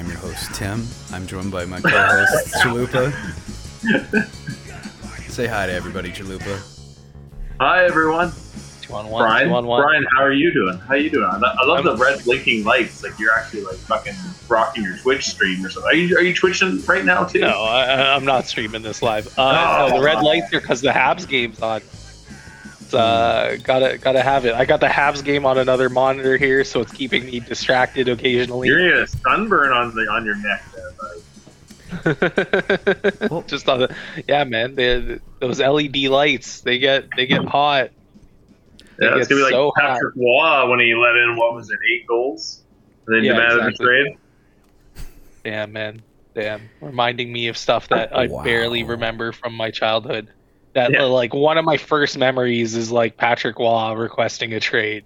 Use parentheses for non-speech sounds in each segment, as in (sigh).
I'm your host, Tim. I'm joined by my co host, (laughs) Chalupa. Say hi to everybody, Chalupa. Hi, everyone. Two on one. Brian, Two on one. Brian, how are you doing? How you doing? I I love I'm- the red blinking lights. Like you're actually like fucking rocking your Twitch stream or something. Are you are you twitching right now too? No, I, I'm not streaming this live. Uh, Oh. no, the red lights are because the Habs game's on. It's, uh, gotta gotta have it. I got the Habs game on another monitor here, so it's keeping me distracted occasionally. You're gonna get a sunburn on the on your neck there, (laughs) buddy. Just on the, yeah, man. They, those LED lights, they get they get hot. Yeah, It it's gonna be like gets so hot. Patrick Roy when he let in what was it, eight goals, and then Yeah, demanded exactly. a trade. Damn, man. Damn. Reminding me of stuff that I Wow. barely remember from my childhood. That Yeah. like one of my first memories is like Patrick Roy requesting a trade,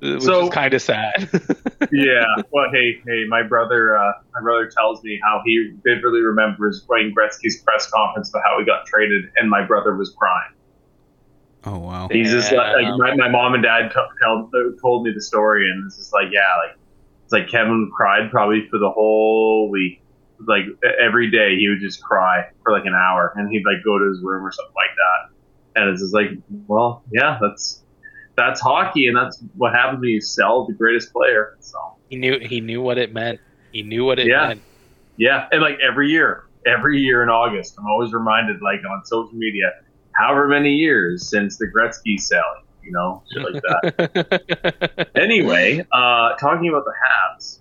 which So- is kind of sad. (laughs) yeah. Well, hey, hey, my brother, uh, my brother tells me how he vividly remembers Wayne Gretzky's press conference about how he got traded, and my brother was crying. Oh, wow. He's just like, like my, my mom and dad t- tell, told me the story, and it's just like, yeah, like it's like Kevin cried probably for the whole week. Like every day, he would just cry for like an hour, and he'd like go to his room or something like that. And it's just like, well, yeah, that's that's hockey, and that's what happens when you sell the greatest player. So he knew he knew what it meant. He knew what it Yeah. meant. yeah, and like every year, every year in August, I'm always reminded, like on social media, however many years since the Gretzky selling, you know, shit like that. (laughs) anyway, uh, talking about the Habs,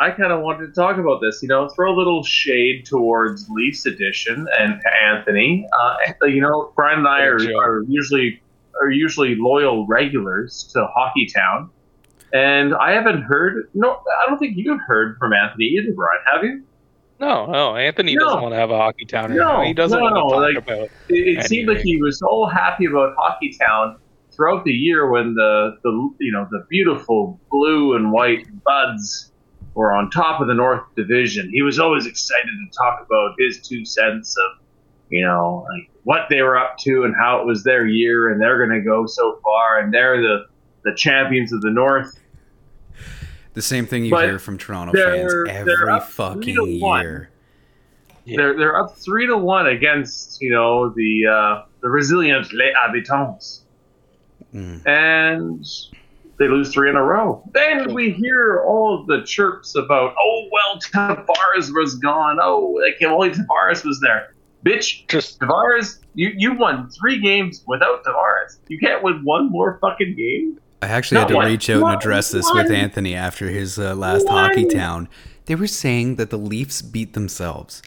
I kind of wanted to talk about this. You know, throw a little shade towards Leafs edition and Anthony. Uh, you know, Brian and I are, are usually are usually loyal regulars to Hockey Town, and I haven't heard. No, I don't think you've heard from Anthony either, Brian. Have you? no, no, Anthony No. doesn't want to have a hockey town. right No, now. he doesn't no, want to talk like- about. It, it seemed like he was so happy about Hockey Town throughout the year when the, the you know the beautiful blue and white buds were on top of the North Division. He was always excited to talk about his two cents of you know like what they were up to and how it was their year and they're going to go so far and they're the the champions of the North. The same thing you But hear from Toronto they're- fans they're every up three fucking to year. Yeah. They're they're up three to one against you know the uh, the resilient Les Habitants. Mm. and they lose three in a row. Then we hear all the chirps about, oh well, Tavares was gone. Oh, like if only Tavares was there. Bitch, Just Tavares, you you won three games without Tavares. You can't win one more fucking game. I actually had to one. reach out and address this one. with Anthony after his uh, last One. Hockey Town. They were saying that the Leafs beat themselves.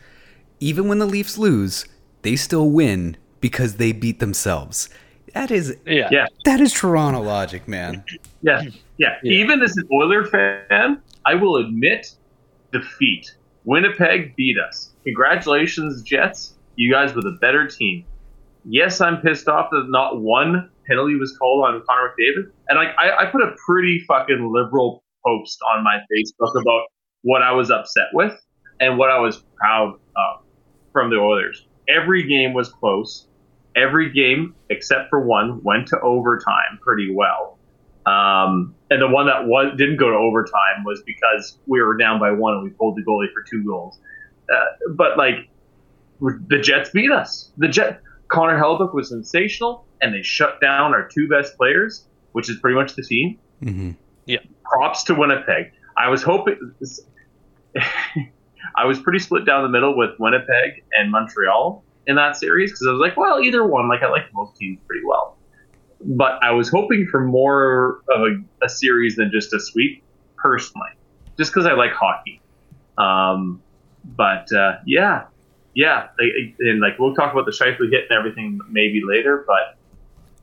Even when the Leafs lose, they still win because they beat themselves. That is yeah. Yeah, that is Toronto logic, man. yeah, yeah. Yeah. Even as an Oiler fan, I will admit defeat. Winnipeg beat us. Congratulations, Jets. You guys were the better team. Yes, I'm pissed off that not one penalty was called on Connor McDavid. And like I, I put a pretty fucking liberal post on my Facebook about what I was upset with and what I was proud of from the Oilers. Every game was close. Every game except for one went to overtime pretty well. Um, and the one that was didn't go to overtime was because we were down by one and we pulled the goalie for two goals. Uh, but like the Jets beat us. The Jet Connor Hellebuyck was sensational, and they shut down our two best players, which is pretty much the team. hmm Props to Winnipeg. I was hoping. (laughs) I was pretty split down the middle with Winnipeg and Montreal in that series because I was like, well, either one. Like I like both teams pretty well, but I was hoping for more of a, a series than just a sweep, personally, just because I like hockey. Um, but uh, yeah, yeah, and like we'll talk about the Scheifele hit and everything maybe later, but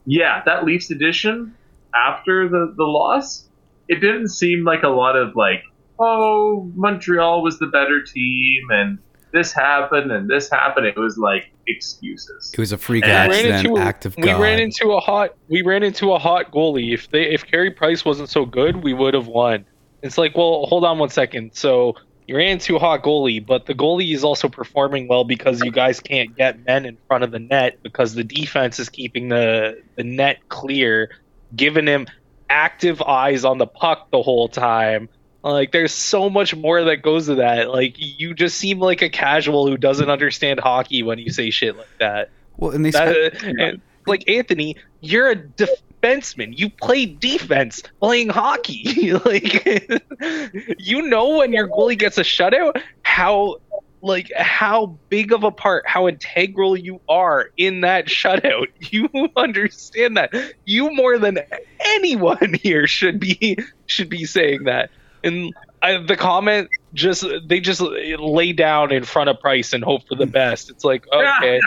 yeah, that Leafs edition after the the loss, it didn't seem like a lot of like, oh, Montreal was the better team and this happened and this happened. It was like excuses. It was a freak We accident, into a- act of we God. ran into a hot we ran into a hot goalie. If they if Carey Price wasn't so good, we would have won. It's like, well, hold on one second. So you ran into a hot goalie, but the goalie is also performing well because you guys can't get men in front of the net because the defense is keeping the the net clear, giving him active eyes on the puck the whole time. Like there's so much more that goes to that. Like you just seem like a casual who doesn't understand hockey when you say shit like that. Well, and they spent, That- uh, and, like Anthony, you're a defenseman. You play defense playing hockey. (laughs) like (laughs) you know when your goalie gets a shutout, how like how big of a part, how integral you are in that shutout. (laughs) You understand that. You more than anyone here should be should be saying that. And I, the comment just they just lay down in front of Price and hope for the (laughs) best. It's like okay.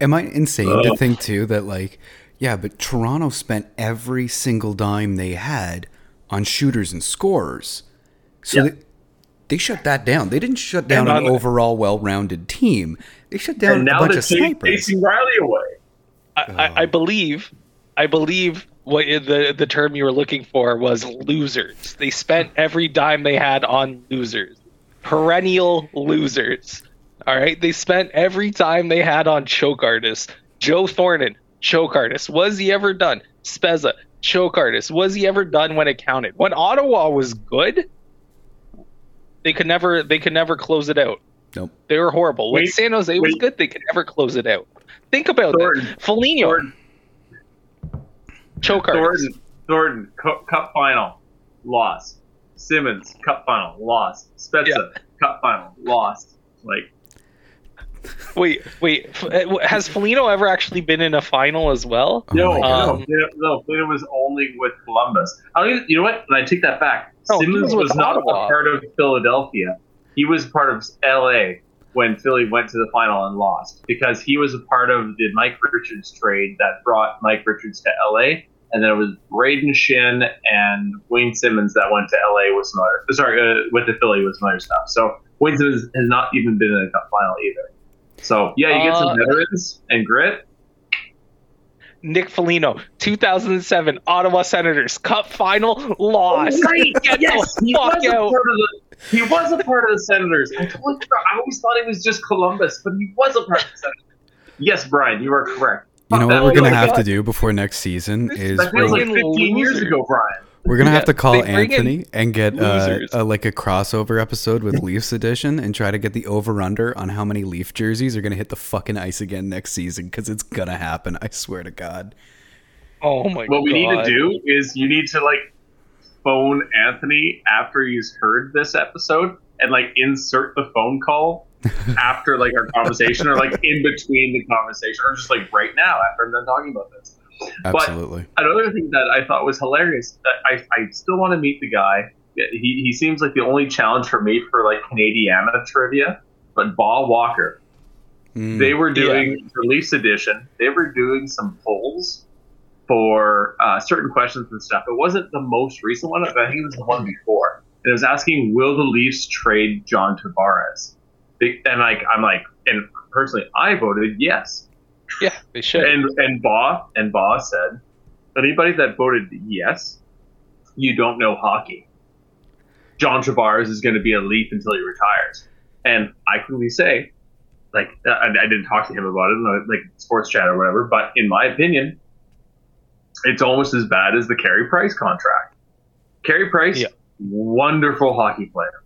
Am I insane to oh. think too that like, yeah, but Toronto spent every single dime they had on shooters and scorers, so Yeah. they, they shut that down. They didn't shut down an on- overall well-rounded team. They shut down and a bunch of chasing, snipers. chasing Riley away. I, I, I believe, I believe what the the term you were looking for was losers. They spent every dime they had on losers, perennial losers. All right, they spent every time they had on choke artists. Joe Thornton, choke artist. Was he ever done? Spezza, choke artist. Was he ever done when it counted? When Ottawa was good, they could never they could never close it out. Nope. They were horrible. When Wait, San Jose was good, they could never close it out. Think about Thornton, that. Foligno, Thornton, choke artist. Thornton, Thornton, cu- cup final, lost. Simmonds, cup final, lost. Spezza, cup final, lost. Like, Wait, wait. Uh, Has Foligno ever actually been in a final as well? Oh no. Um, no, no, no, Flynn was only with Columbus. I don't even, you know what? And I take that back. No, Simmonds was was not Ottawa. a part of Philadelphia. He was part of LA when Philly went to the final and lost because he was a part of the Mike Richards trade that brought Mike Richards to LA. And then it was Brayden Schenn and Wayne Simmonds that went to LA with some other, sorry, uh, with the Philly with some other stuff. So Wayne Simmonds has not even been in a cup final either. So yeah, you get some Uh, veterans and grit. Nick Foligno, 2007 Ottawa Senators Cup final loss. Right. Yes, he was a part of the. He was a part of the Senators. I totally. I always thought he was just Columbus, but he was a part of the Senators. Yes, Brian, you are correct. You know what we're gonna have to do before next season is we're, like 15 years ago, Brian. we're gonna have to call they bring in Anthony and get uh, a, like a crossover episode with Leafs edition and try to get the over under on how many Leaf jerseys are gonna hit the fucking ice again next season because it's gonna happen. I swear to God. Oh my god. What we need to do is you need to like phone Anthony after he's heard this episode and like insert the phone call after like our conversation or like in between the conversation or just like right now after I'm done talking about this. Absolutely. another thing that I thought was hilarious. that I, I still want to meet the guy. He, he seems like the only challenge for me for like Canadiana trivia. But Bob Walker, Mm. they were doing release edition. They were doing some polls for uh, certain questions and stuff. It wasn't the most recent one. but I think it was the one before. And it was asking, "Will the Leafs trade John Tavares?" And like I'm like, and personally, I voted yes. Yeah, they should. And and Ba and Ba said, anybody that voted yes, you don't know hockey. John Tavares is going to be a Leaf until he retires, and I quickly say, like uh, I, I didn't talk to him about it, like sports chat or whatever, but in my opinion, it's almost as bad as the Carey Price contract. Carey Price, Yeah. wonderful hockey player,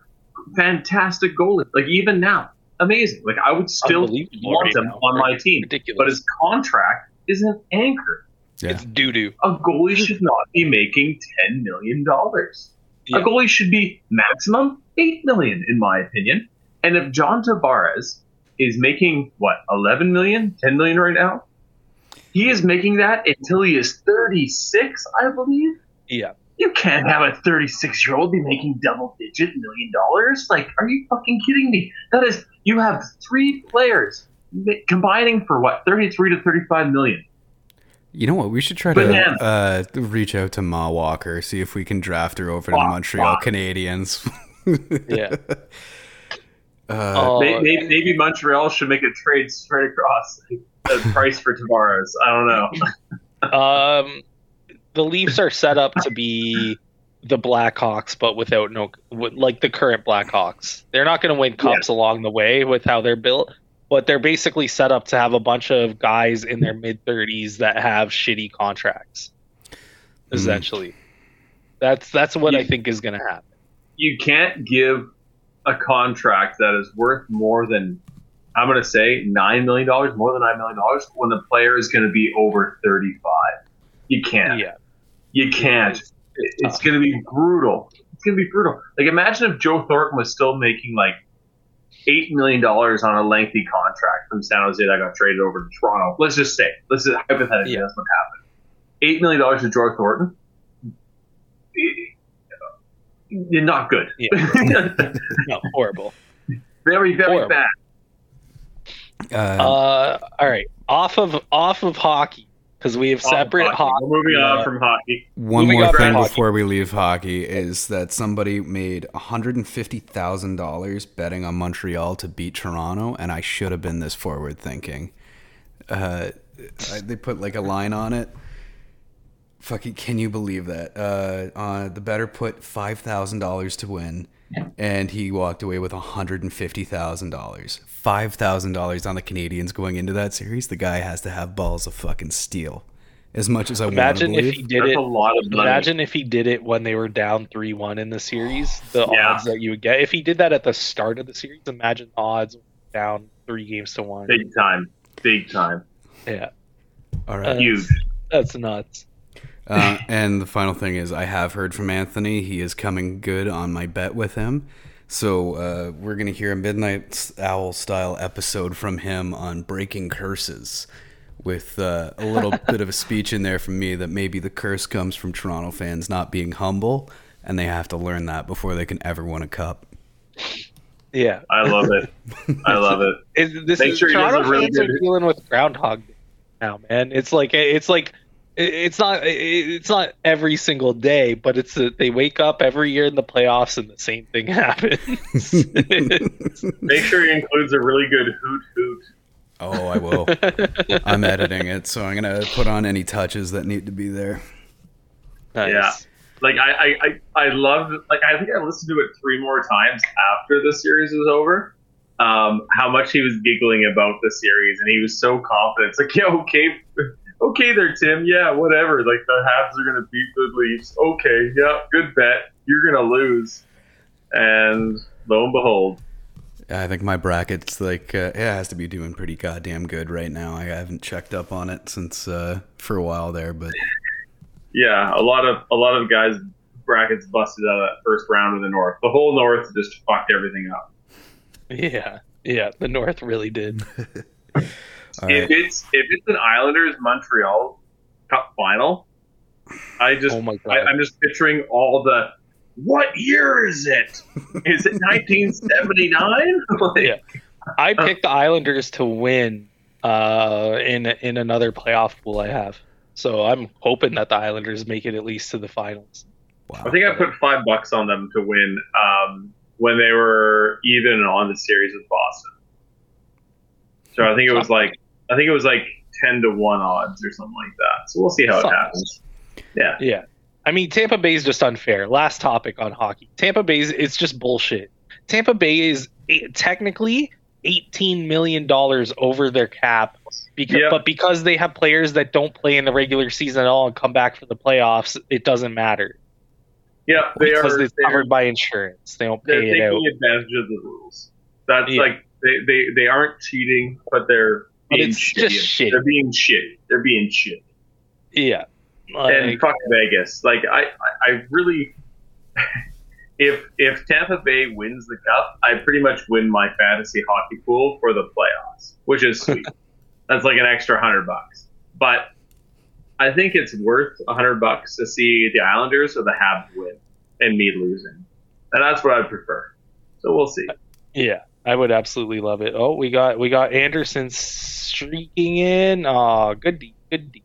fantastic goalie. Like even now, amazing. Like I would still want him now. on my team Ridiculous. but his contract is an anchor. Yeah. It's doo doo. A goalie should not be making ten million dollars. Yeah. A goalie should be maximum eight million, in my opinion. And if John Tavares is making what 11 million, 10 million right now, he is making that until he is 36, I believe. Yeah. You can't have a 36 year old be making double digit million dollars. Like, are you fucking kidding me? That is, you have three players combining for what 33 to 35 million. You know what? We should try Banana. to uh, reach out to Ma Walker, see if we can draft her over to the Montreal fuck. Canadiens. (laughs) Yeah. (laughs) Uh, Oh, Maybe, maybe Montreal should make a trade straight across the price for Tavares. I don't know. (laughs) Um, the Leafs are set up to be the Blackhawks, but without no, like the current Blackhawks. They're not going to win cups along the way with how they're built, but they're basically set up to have a bunch of guys in their mid thirties that have shitty contracts. Mm-hmm. Essentially, That's that's what Yeah. I think is going to happen. You can't give a contract that is worth more than I'm going to say nine million dollars, more than nine million dollars, when the player is going to be over 35. You can't. Yeah. You can't. It's going to be brutal. It's going to be brutal. Like imagine if Joe Thornton was still making like eight million dollars on a lengthy contract from San Jose that got traded over to Toronto. Let's just say, let's just hypothetically, Yeah. that's what happened. Eight million dollars to Joe Thornton. You're not good. (laughs) No, horrible. very, very Horrible. bad. Uh, Uh, all right, off of off of hockey because we have separate Off of hockey. We're moving Yeah. on from hockey. One Moving more on from thing hockey. before we leave hockey is that somebody made $150,000 betting on Montreal to beat Toronto, and I should have been this forward thinking. Uh, I- they put like a line on it. Fucking, can you believe that? Uh, uh, the better put $5,000 to win, and he walked away with $150,000. $5,000 on the Canadians going into that series. The guy has to have balls of fucking steel. As much as I want to Imagine believe. if he did That's it. a lot of money. Imagine if he did it when they were down three one in the series. The Yeah. odds that you would get if he did that at the start of the series. Imagine the odds down three games to one. Big time. Big time. Yeah, All right. That's- Huge. That's nuts. Uh, and the final thing is, I have heard from Anthony. He is coming good on my bet with him. So uh, we're going to hear a Midnight Owl style episode from him on breaking curses with uh, a little (laughs) bit of a speech in there from me that maybe the curse comes from Toronto fans not being humble and they have to learn that before they can ever win a cup. Yeah, I love it. I love it. (laughs) it, this Make is sure Toronto a really fans are dealing with Groundhog now, man. It's like it's like it- it's not it's not every single day, but it's a, they wake up every year in the playoffs and the same thing (laughs) happens. (laughs) Make sure he includes a really good hoot hoot. oh, I will. (laughs) I'm editing it, so I'm going to put on any touches that need to be there. Nice. Yeah. Like I, I, I, I loved like I think I listened to it three more times after the series was over. Um, how much he was giggling about the series and he was so confident. It's like, yeah, okay, okay there, Tim. Yeah, whatever. Like the Habs are gonna beat the Leafs. Okay, yeah, good bet. You're gonna lose. And lo and behold, I think my bracket's like uh, it has to be doing pretty goddamn good right now. I haven't checked up on it since uh, for a while there, but yeah, a lot of a lot of guys brackets busted out of that first round of the North. The whole North just fucked everything up. (laughs) Yeah, yeah. The North really did. (laughs) all if right. it's if it's an Islanders Montreal Cup final, I just Oh my I, god. I'm just picturing all the what year is it? Is it (laughs) 1979? (laughs) like, Yeah. I picked the Islanders to win uh, in in another playoff pool I have. So I'm hoping that the Islanders make it at least to the finals. Wow. I think I put five bucks on them to win um, when they were even on the series with Boston. So I think it was like I think it was like ten to one odds or something like that. So we'll see how it happens. Yeah. Yeah. I mean, Tampa Bay is just unfair. Last topic on hockey. Tampa Bay is it's just bullshit. Tampa Bay is eh, technically eighteen million dollars over their cap, because, Yeah. but because they have players that don't play in the regular season at all and come back for the playoffs, it doesn't matter Yeah, they because are it's covered by insurance. They don't they're taking advantage of the rules. That's Yeah. like they, they, they aren't cheating, but they're being it's shitty. just shitty. They're being shitty. They're being shitty. Yeah. and fuck Vegas. Like I, I, I really, (laughs) if if Tampa Bay wins the cup, I pretty much win my fantasy hockey pool for the playoffs, which is (laughs) sweet. That's like an extra hundred bucks. But I think it's worth a hundred bucks to see the Islanders or the Habs win and me losing, and that's what I'd prefer. So we'll see. Yeah, I would absolutely love it. Oh, we got we got Anderson streaking in. Oh, good D, good D.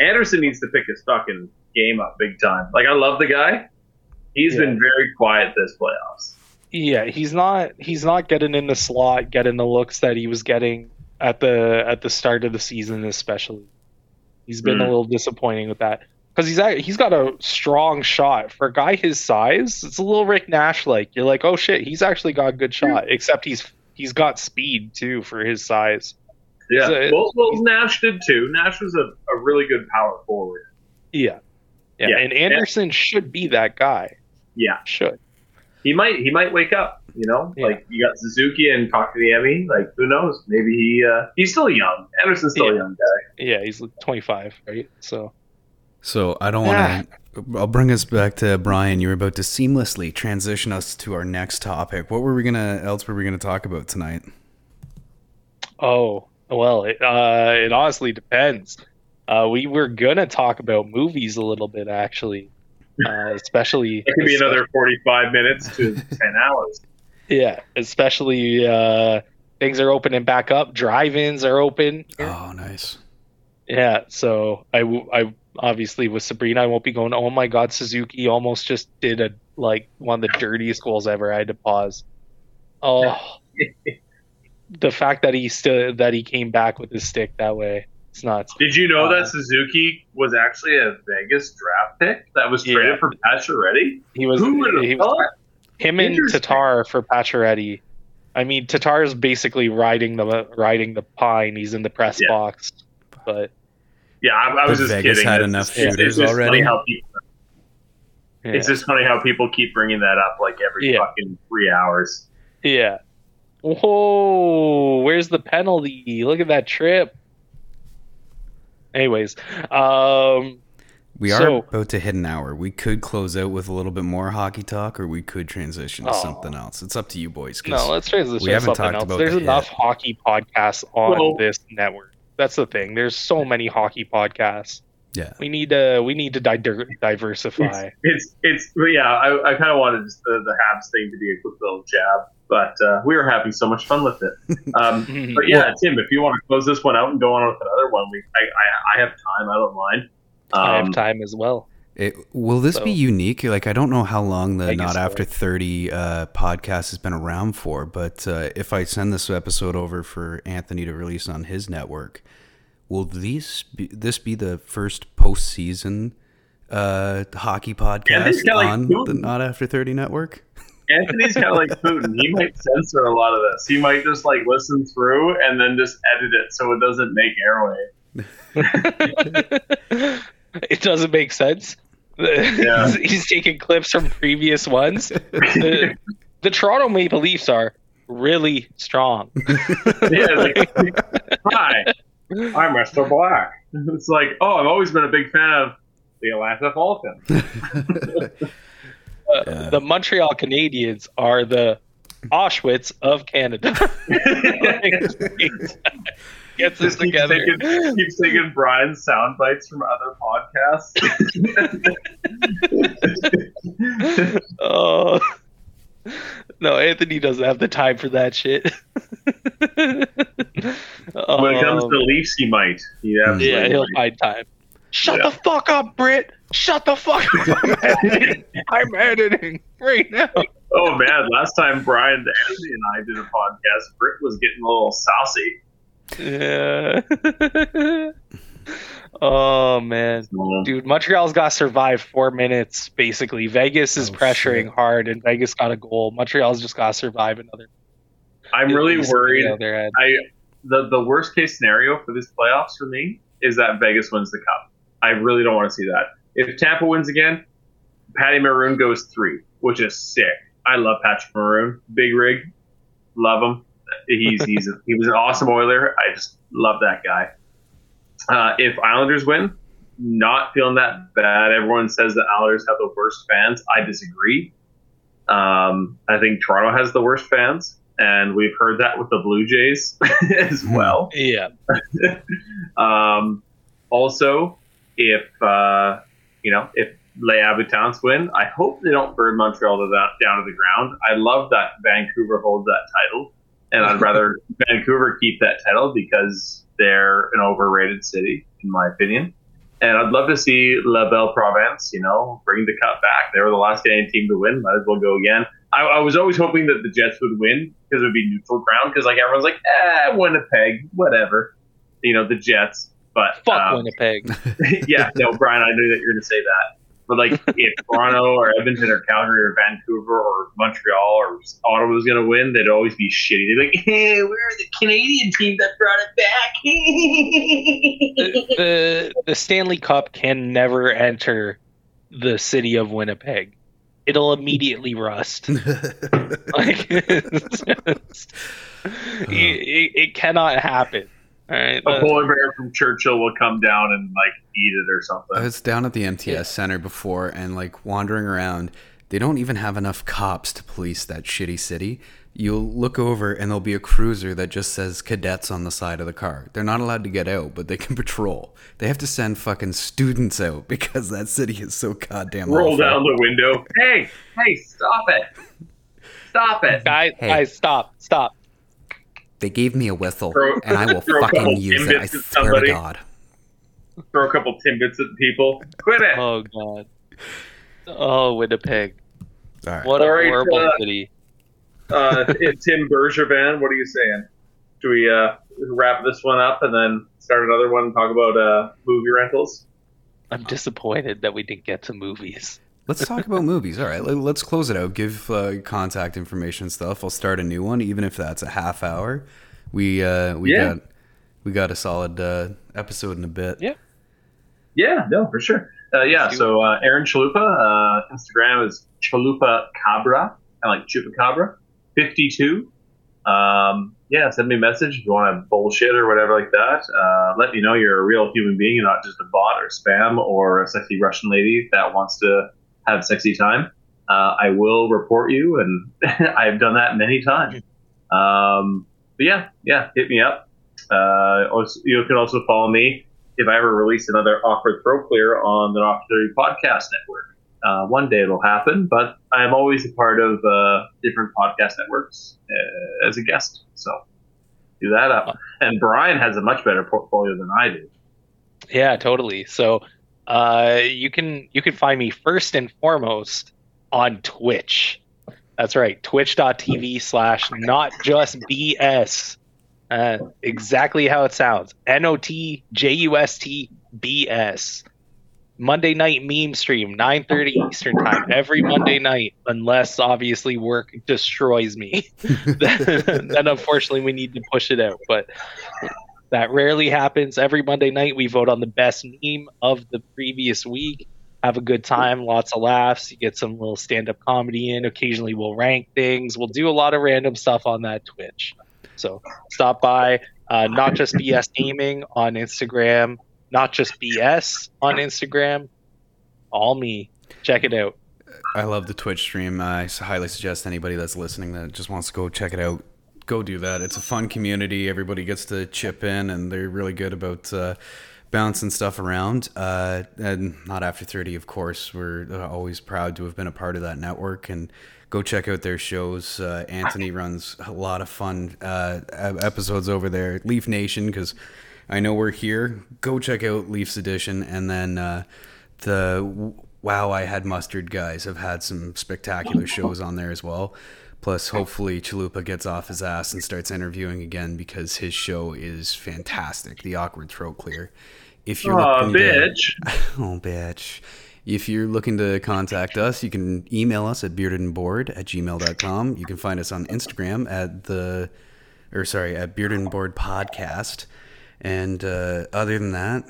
Anderson needs to pick his fucking game up big time. Like I love the guy. He's Yeah. been very quiet this playoffs. Yeah, he's not he's not getting in the slot, getting the looks that he was getting at the at the start of the season, especially. He's been a Mm. little disappointing with that because he's act- he's got a strong shot for a guy his size. It's a little Rick Nash like. You're like, oh shit, he's actually got a good shot. Except he's he's got speed too for his size. Yeah, So- well, well, Nash did too. Nash was a, a really good power forward. Yeah. Yeah, Yeah. and Anderson should be that guy. Yeah, Should. he might he might wake up. You know, Yeah. like you got Suzuki and Kotkaniemi. Like who knows? Maybe he uh, he's still young. Anderson's still a young guy. Yeah, he's like 25, right? So So I don't want to. I'll bring us back to Brian. You were about to seamlessly transition us to our next topic. What were we gonna else were we gonna talk about tonight? Oh well, it, uh, it honestly depends. Uh, we were gonna talk about movies a little bit, actually, uh, especially. It could be another forty-five minutes to (laughs) ten hours. Yeah, especially uh, things are opening back up. Drive-ins are open. Oh, nice. Yeah, so I, w- I obviously with Sabrina, I won't be going. Oh my God, Suzuki almost just did a like one of the dirtiest goals ever. I had to pause. Oh, (laughs) the fact that he still that he came back with his stick that way, it's not. Did you know Uh, that Suzuki was actually a Vegas draft pick that was traded Yeah. for Pacioretty? He was, Who would he have was thought? him and Tatar for Pacioretty. I mean, Tatar is basically riding the riding the pine. He's in the press Yeah. box, but Yeah, I, I was But just Vegas kidding. had It's enough just- it's- shooters it's already. Funny how people, yeah. It's just funny how people keep bringing that up like every Yeah. fucking three hours. Yeah. Whoa, where's the penalty? Look at that trip. Anyways, um, We are So- about to hit an hour. We could close out with a little bit more hockey talk, or we could transition to Oh. something else. It's up to you boys. no, let's transition we to haven't something talked else. about There's the enough hit. hockey podcasts on Well- this network. That's the thing. There's so many hockey podcasts. yeah, We need to we need to diver- diversify. It's it's but yeah. I, I kind of wanted just the, the Habs thing to be a quick little jab, but uh, we were having so much fun with it. (laughs) Um, (laughs) but yeah, Tim, if you want to close this one out and go on with another one, we I, I, I have time. I don't mind. I Um, have time as well. It, will this be unique? Like, I don't know how long the I Not so. After 30 uh, podcast has been around for, but uh, if I send this episode over for Anthony to release on his network, will these be, this be the first postseason uh, hockey podcast it's kinda like on the Putin. Not After 30 network? Anthony's kind of like Putin. He might censor a lot of this. He might just like listen through and then just edit it so it doesn't make airway. (laughs) it doesn't make sense. Yeah. (laughs) he's, he's taking clips from previous ones. The, the Toronto Maple Leafs are really strong. (laughs) Yeah, like, hi, I'm Mr. Black. It's like, oh, I've always been a big fan of the Atlanta Falcons. (laughs) Uh, Yeah. The Montreal Canadiens are the Auschwitz of Canada. Gets us Just keeps together. taking, keeps taking Brian's sound bites from other podcasts. (laughs) Oh. No, Anthony doesn't have the time for that shit. (laughs) when it comes Um, to Leafs, he might. He absolutely Yeah, he'll might. find time. Shut Yeah. the fuck up, Britt. Shut the fuck up. (laughs) I'm editing. I'm editing right now. Oh man, last time Brian, Anthony, and I did a podcast, Britt was getting a little saucy. Yeah. (laughs) oh man. Dude, Montreal's got to survive four minutes, basically. Vegas is Oh, pressuring shit. hard, and Vegas got a goal. Montreal's just got to survive another. I'm really worried. on. I the the worst case scenario for this playoffs for me is that Vegas wins the cup. I really don't want to see that. If Tampa wins again, Patty Maroon goes three, which is sick. I love Patrick Maroon, big rig, love him. He's he's he was an awesome Oiler. I just love that guy. Uh, if Islanders win, not feeling that bad. Everyone says the Islanders have the worst fans. I disagree. Um, I think Toronto has the worst fans, and we've heard that with the Blue Jays (laughs) as well. Yeah. (laughs) Um, also, if uh, you know if Les Habitants win, I hope they don't burn Montreal to that, down to the ground. I love that Vancouver holds that title, and I'd rather (laughs) Vancouver keep that title because they're an overrated city, in my opinion. And I'd love to see La Belle Province, you know, bring the cup back. They were the last Canadian team to win. Might as well go again. I, I was always hoping that the Jets would win because it would be neutral ground. Because like everyone's like, eh, Winnipeg, whatever. You know, the Jets. But Fuck um, Winnipeg. (laughs) yeah, no, Brian, I knew that you were going to say that. But like, if Toronto or Edmonton or Calgary or Vancouver or Montreal or Ottawa was going to win, they'd always be shitty. They'd be like, hey, we're the Canadian team that brought it back. the, the the Stanley Cup can never enter the city of Winnipeg. It'll immediately rust. (laughs) like (laughs) it's just, it, it, it cannot happen. All right. A uh, polar bear from Churchill will come down and like eat it or something. I something. was down at the MTS Yeah. Center before and like wandering around. They don't even have enough cops to police that shitty city. You'll look over and there'll be a cruiser that just says cadets on the side of the car. They're not allowed to get out, but they can (laughs) patrol. They have to send fucking students out (laughs) because that city is so goddamn Roll awful. down the window. Hey, hey, stop it! Stop it! guys, Hey. guys, stop, stop. They gave me a whistle, Throw- and I will fucking use it. I Timbits at swear to. God. Throw a couple timbits at people. Quit it! Oh god. Oh, Winnipeg. All right. What a All right, horrible uh, city. uh, (laughs) Tim Bergevin, what are you saying? Do we uh, wrap this one up and then start another one and talk about uh, movie rentals? I'm disappointed that we didn't get to movies. Let's talk about (laughs) movies. All right, let- let's close it out. Give uh, contact information and stuff. I'll start a new one, even if that's a half hour. We uh, we Yeah. got we got a solid uh, episode in a bit. Yeah. Yeah, no, for sure. Uh, yeah, so uh, Aaron Chalupa, uh, Instagram is Chalupa Cabra, kind of like Chupacabra, 52. Um, yeah, send me a message if you want to bullshit or whatever like that. Uh, let me know you're a real human being and not just a bot or spam or a sexy Russian lady that wants to have sexy time. Uh, I will report you, and (laughs) I've done that many times. Um, but yeah, yeah, hit me up. Uh, you can also follow me if I ever release another awkward throat clear on the Knock 30 podcast network. Uh, one day it'll happen, but I'm always a part of uh, different podcast networks uh, as a guest. So do that up. And Brian has a much better portfolio than I do. Yeah, totally. So, uh, you can you can find me first and foremost on Twitch. That's right, twitch.tv slash not just BS. Uh, exactly how it sounds. N O T J U S T B S. Monday night meme stream, 9:30 Eastern time every Monday night, unless obviously work destroys me. (laughs) then, then unfortunately we need to push it out. But that rarely happens. Every Monday night, we vote on the best meme of the previous week. Have a good time, lots of laughs. You get some little stand up comedy in. Occasionally, we'll rank things. We'll do a lot of random stuff on that Twitch. So stop by. Uh, not just BS Gaming on Instagram. Not just BS on Instagram. All me. Check it out. I love the Twitch stream. I highly suggest anybody that's listening that just wants to go check it out, go do that. It's a fun community. Everybody gets to chip in, and they're really good about uh, bouncing stuff around. Uh, and not after thirty, of course. We're uh, always proud to have been a part of that network and. Go check out their shows. Uh, Anthony runs a lot of fun uh, episodes over there. Leaf Nation, because I know we're here. Go check out Leafs Edition, and then uh, the Wow I Had Mustard guys have had some spectacular shows on there as well. Plus, hopefully, Chalupa gets off his ass and starts interviewing again because his show is fantastic. The Awkward Throat Clear. If you're Aw, looking to- bitch. (laughs) oh, bitch. If you're looking to contact us, you can email us at beardedandboard at gmail.com. You can find us on Instagram at the, or sorry, at Bearded and Board Podcast. And uh, other than that,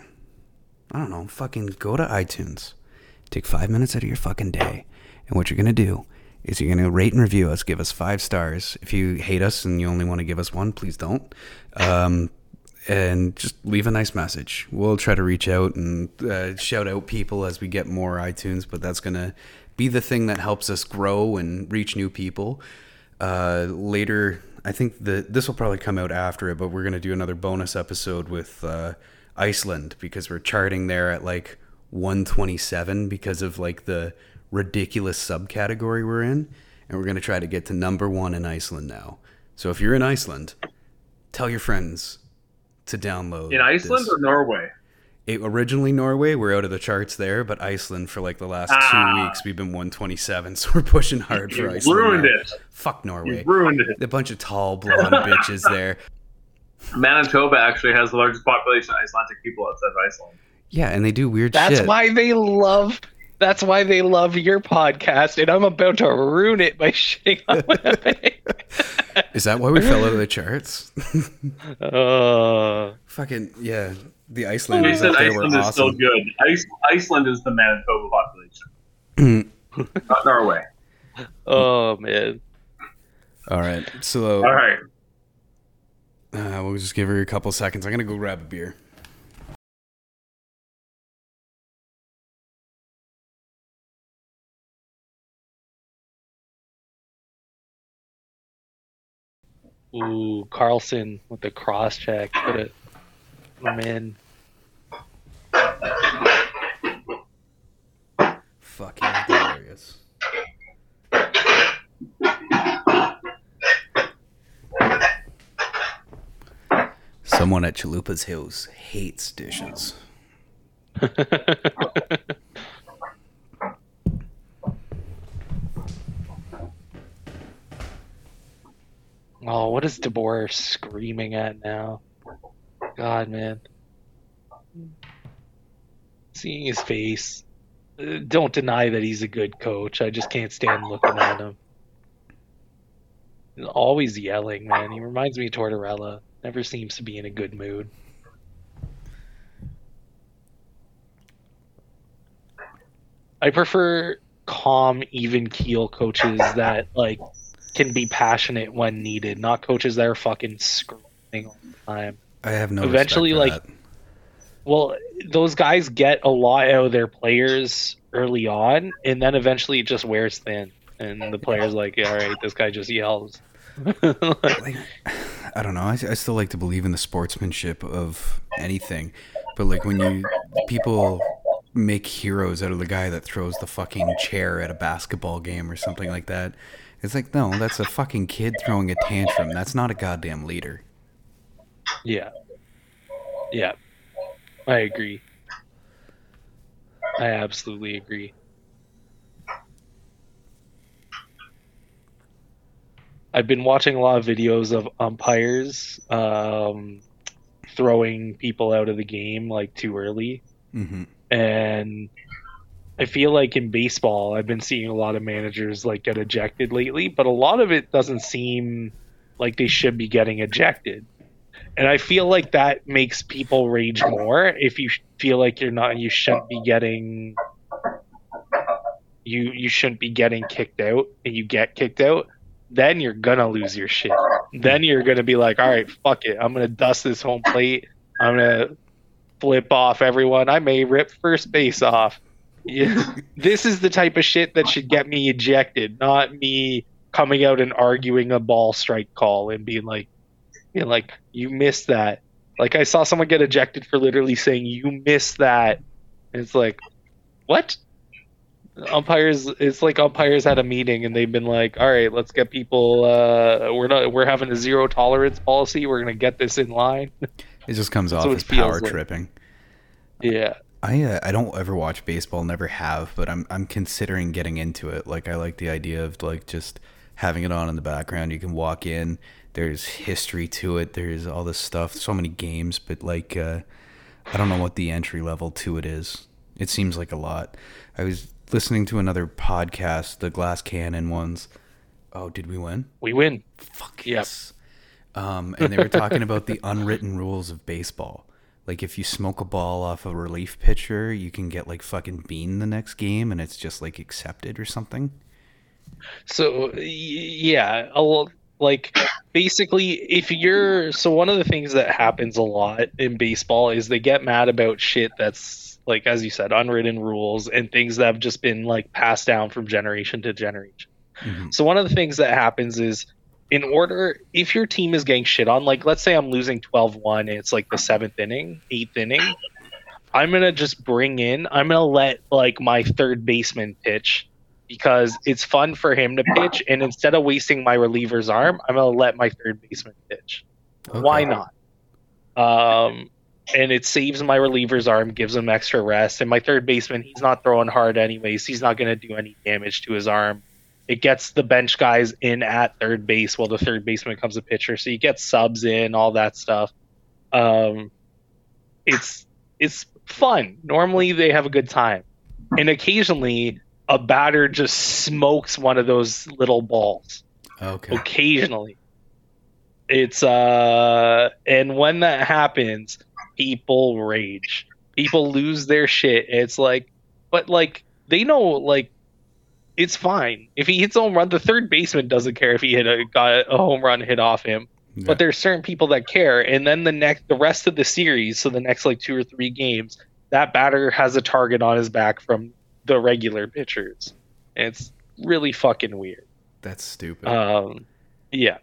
I don't know, fucking go to iTunes. Take five minutes out of your fucking day. And what you're going to do is you're going to rate and review us, give us five stars. If you hate us and you only want to give us one, please don't. Um, and just leave a nice message. We'll try to reach out and uh, shout out people as we get more iTunes, but that's going to be the thing that helps us grow and reach new people. Uh, later, I think the this will probably come out after it, but we're going to do another bonus episode with uh, Iceland because we're charting there at like 127 because of like the ridiculous subcategory we're in, and we're going to try to get to number one in Iceland now. So if you're in Iceland, tell your friends to download In Iceland this. or Norway? It, originally Norway, we're out of the charts there, but Iceland for like the last Ah. two weeks we've been 127, (laughs) so we're pushing hard for You Iceland. ruined now. it. Fuck Norway. You ruined it. a bunch of tall blonde (laughs) bitches there. Manitoba actually has the largest population of Icelandic people outside of Iceland. Yeah, and they do weird That's shit. why they love. That's why they love your podcast, and I'm about to ruin it by shitting on Winnipeg. (laughs) Is that why we fell out of the charts? (laughs) uh, Fucking yeah, the You Icelanders said out there were Iceland is still good. Ice, Iceland is the Manitoba population. (clears throat) Not in our way. Oh man. All right. So All right. uh, we'll just give her a couple seconds. I'm gonna go grab a beer. Ooh, Carlson with the cross check. Put it him in. Fucking glorious. Someone at Chalupa's Hills hates dishes. (laughs) oh, what is DeBoer screaming at now? God, man. Seeing his face. Uh, Don't deny that he's a good coach. I just can't stand looking at him. He's always yelling, man. He reminds me of Tortorella. Never seems to be in a good mood. I prefer calm, even keel coaches that like can be passionate when needed, not coaches that are fucking screaming all the time. I have no. Eventually, like- Well, those guys get a lot out of their players early on, and then eventually it just wears thin, and the players like, all right, this guy just yells. (laughs) like, I don't know. I, I still like to believe in the sportsmanship of anything, but like when you people make heroes out of the guy that throws the fucking chair at a basketball game or something like that. It's like, no, that's a fucking kid throwing a tantrum. That's not a goddamn leader. yeah, yeah, I agree. I absolutely agree. I've been watching a lot of videos of umpires um, throwing people out of the game like too early. mm-hmm. and I feel like in baseball, I've been seeing a lot of managers like get ejected lately, but a lot of it doesn't seem like they should be getting ejected. And I feel like that makes people rage more if you feel like you're not you shouldn't be getting you you shouldn't be getting kicked out and you get kicked out, then you're gonna lose your shit. Then you're gonna be like, all right, fuck it, I'm gonna dust this home plate. I'm gonna flip off everyone. I may rip first base off. Yeah. this is the type of shit that should get me ejected, not me coming out and arguing a ball strike call and being like, being like, you missed that. Like I saw someone get ejected for literally saying you missed that. And it's like, what? Umpires, it's like umpires had a meeting and they've been like, all right, let's get people. Uh, we're not. We're having a zero tolerance policy. We're gonna get this in line. It just comes (laughs) off what as it feels power like. tripping. Yeah. I uh, I don't ever watch baseball, never have, but I'm I'm considering getting into it. Like I like the idea of like just having it on in the background. You can walk in. There's history to it. There's all this stuff. So many games, but like uh, I don't know what the entry level to it is. It seems like a lot. I was listening to another podcast, the Glass Cannon ones. Oh, did we win? We win. Fuck yes. Um, and they were talking about the unwritten rules of baseball. Like if you smoke a ball off a relief pitcher, you can get like fucking bean the next game, and it's just like accepted or something. So yeah, like basically, if you're so one of the things that happens a lot in baseball is they get mad about shit that's like as you said, unwritten rules and things that have just been like passed down from generation to generation. Mhm. So one of the things that happens is in order if your team is getting shit on, like let's say I'm losing 12-1 and it's like the seventh inning, eighth inning, I'm gonna just bring in I'm gonna let like my third baseman pitch because it's fun for him to pitch and instead of wasting my reliever's arm, I'm gonna let my third baseman pitch. Why not? Um and it saves my reliever's arm, gives him extra rest. And my third baseman, he's not throwing hard anyways. He's not going to do any damage to his arm. It gets the bench guys in at third base while the third baseman becomes a pitcher. So you get subs in, all that stuff. Um, it's it's fun. Normally they have a good time, and occasionally a batter just smokes one of those little balls Okay. occasionally it's uh and when that happens people rage people lose their shit it's like but like they know like it's fine. If he hits a home run, the third baseman doesn't care if he hit a got a home run hit off him. Yeah. But there's certain people that care, and then the next, the rest of the series, so the next like two or three games, that batter has a target on his back from the regular pitchers. And it's really fucking weird. That's stupid. Um, yeah,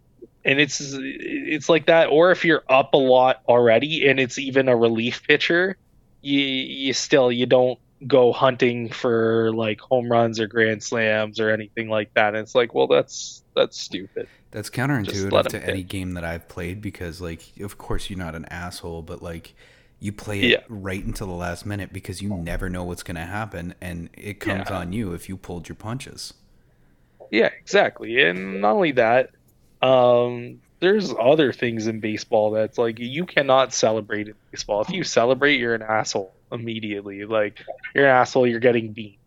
and it's it's like that. Or if you're up a lot already, and it's even a relief pitcher, you you still you don't go hunting for like home runs or grand slams or anything like that. And it's like, well, that's that's stupid. That's counterintuitive to any game that I've played because, like, of course you're not an asshole, but like, you play it Yeah. right until the last minute because you never know what's going to happen, and it comes Yeah. on you if you pulled your punches. Yeah, exactly. And not only that, um, there's other things in baseball that's like you cannot celebrate in baseball. If you celebrate, you're an asshole immediately. Like you're an asshole. You're getting beat.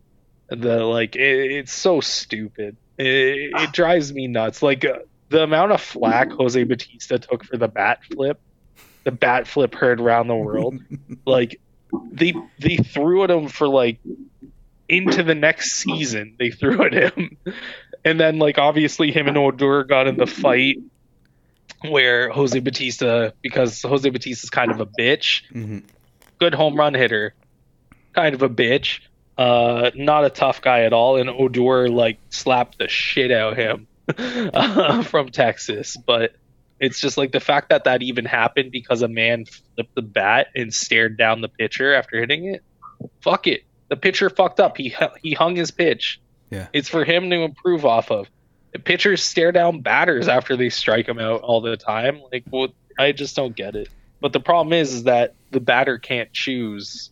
The like it, it's so stupid. It, it drives me nuts. Like uh, the amount of flack Jose Bautista took for the bat flip, the bat flip heard around the world. (laughs) like they they threw at him for like into the next season. They threw at him, (laughs) and then like obviously him and Odor got in the fight where Jose Bautista because Jose Bautista's kind of a bitch, hmm good home run hitter, kind of a bitch, uh, not a tough guy at all, and Odor like slapped the shit out of him (laughs) uh, from Texas, but. It's just like the fact that that even happened because a man flipped the bat and stared down the pitcher after hitting it. Fuck it. The pitcher fucked up. He he hung his pitch. Yeah. It's for him to improve off of. The pitchers stare down batters after they strike them out all the time. Like, well, I just don't get it. But the problem is, is that the batter can't choose.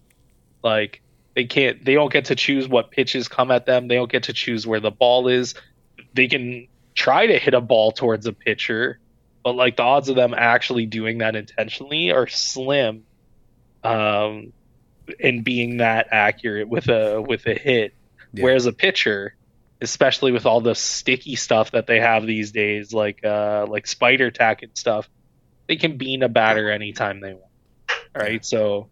Like, they can't. They don't get to choose what pitches come at them. They don't get to choose where the ball is. They can try to hit a ball towards a pitcher, but like the odds of them actually doing that intentionally are slim. Um, and being that accurate with a with a hit. Yeah. Whereas a pitcher, especially with all the sticky stuff that they have these days, like uh like spider tack and stuff, they can bean a batter anytime they want. All (laughs) right, so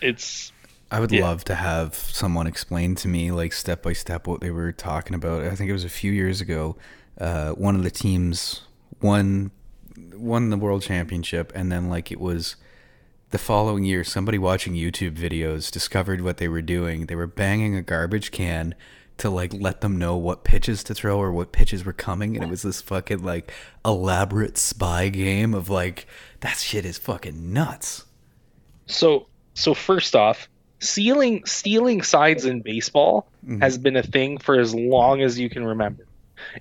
it's I would Yeah. love to have someone explain to me, like step by step, what they were talking about. I think it was a few years ago. Uh, one of the teams won won the world championship, and then like it was the following year, somebody watching YouTube videos discovered what they were doing. They were banging a garbage can to like let them know what pitches to throw or what pitches were coming, and it was this fucking like elaborate spy game of like that shit is fucking nuts. So so first off, stealing stealing sides in baseball Mhm. has been a thing for as long as you can remember.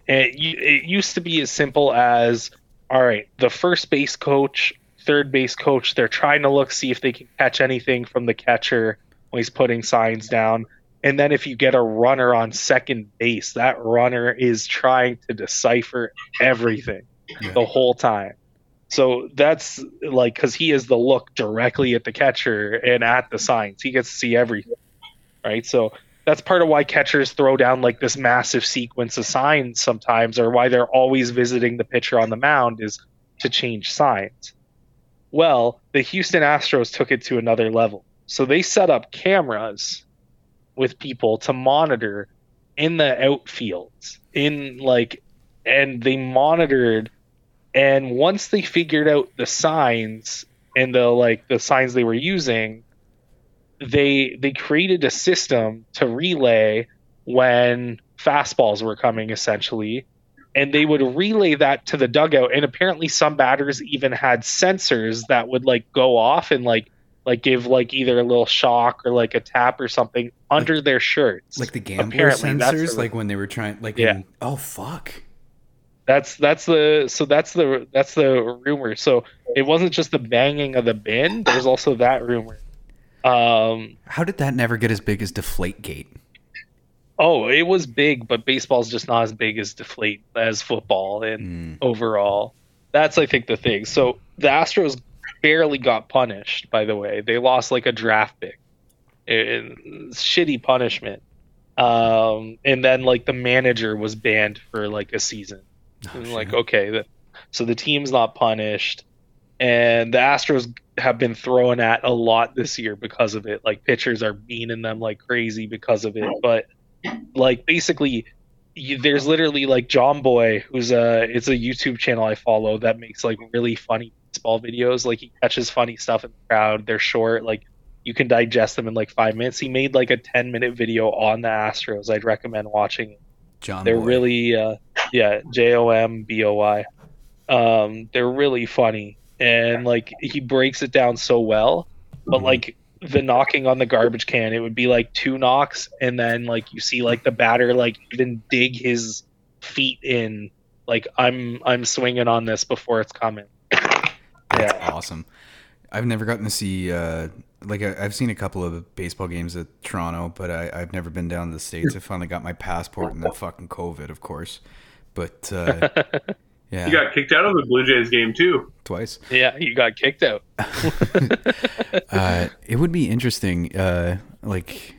And it, it used to be as simple as all right, the first base coach, third base coach, they're trying to look see if they can catch anything from the catcher when he's putting signs down. And then if you get a runner on second base, that runner is trying to decipher everything Yeah. the whole time. So that's like because he is the look directly at the catcher and at the signs. He gets to see everything, right? So that's part of why catchers throw down like this massive sequence of signs sometimes, or why they're always visiting the pitcher on the mound is to change signs. Well, the Houston Astros took it to another level. So they set up cameras with people to monitor in the outfields, in like, and they monitored. And once they figured out the signs and the like the signs they were using, they they created a system to relay when fastballs were coming essentially. And they would relay that to the dugout. And apparently some batters even had sensors that would like go off and like like give like either a little shock or like a tap or something under their shirts. Like the gambler Apparently, sensors? like when they were trying like Yeah. in, oh fuck that's that's the so that's the that's the rumor so it wasn't just the banging of the bin there's also that rumor um how did that never get as big as deflate gate oh it was big but baseball's just not as big as deflate as football and Mm, overall. That's I think the thing. So the Astros barely got punished. By the way, they lost like a draft pick. It- shitty punishment. Um, and then like the manager was banned for like a season. Oh, And, like okay, the, so the team's not punished, and the Astros have been thrown at a lot this year because of it. Like pitchers are beaning them like crazy because of it. But like basically, you, there's literally like Jomboy, who's a it's a YouTube channel I follow that makes like really funny baseball videos. Like he catches funny stuff in the crowd. They're short, like you can digest them in like five minutes. He made like a ten minute video on the Astros. I'd recommend watching it. John. They're Boy. really uh yeah, J O M B O Y. Um they're really funny and like he breaks it down so well. But Mhm. like the knocking on the garbage can, it would be like two knocks and then like you see like the batter like even dig his feet in like I'm I'm swinging on this before it's coming. That's Yeah. awesome. I've never gotten to see uh, like I, I've seen a couple of baseball games at Toronto, but I, I've never been down to the states. I finally got my passport and then fucking COVID, of course. But uh, (laughs) yeah, You got kicked out of the Blue Jays game too. twice. Yeah, you got kicked out. (laughs) uh, it would be interesting, uh, like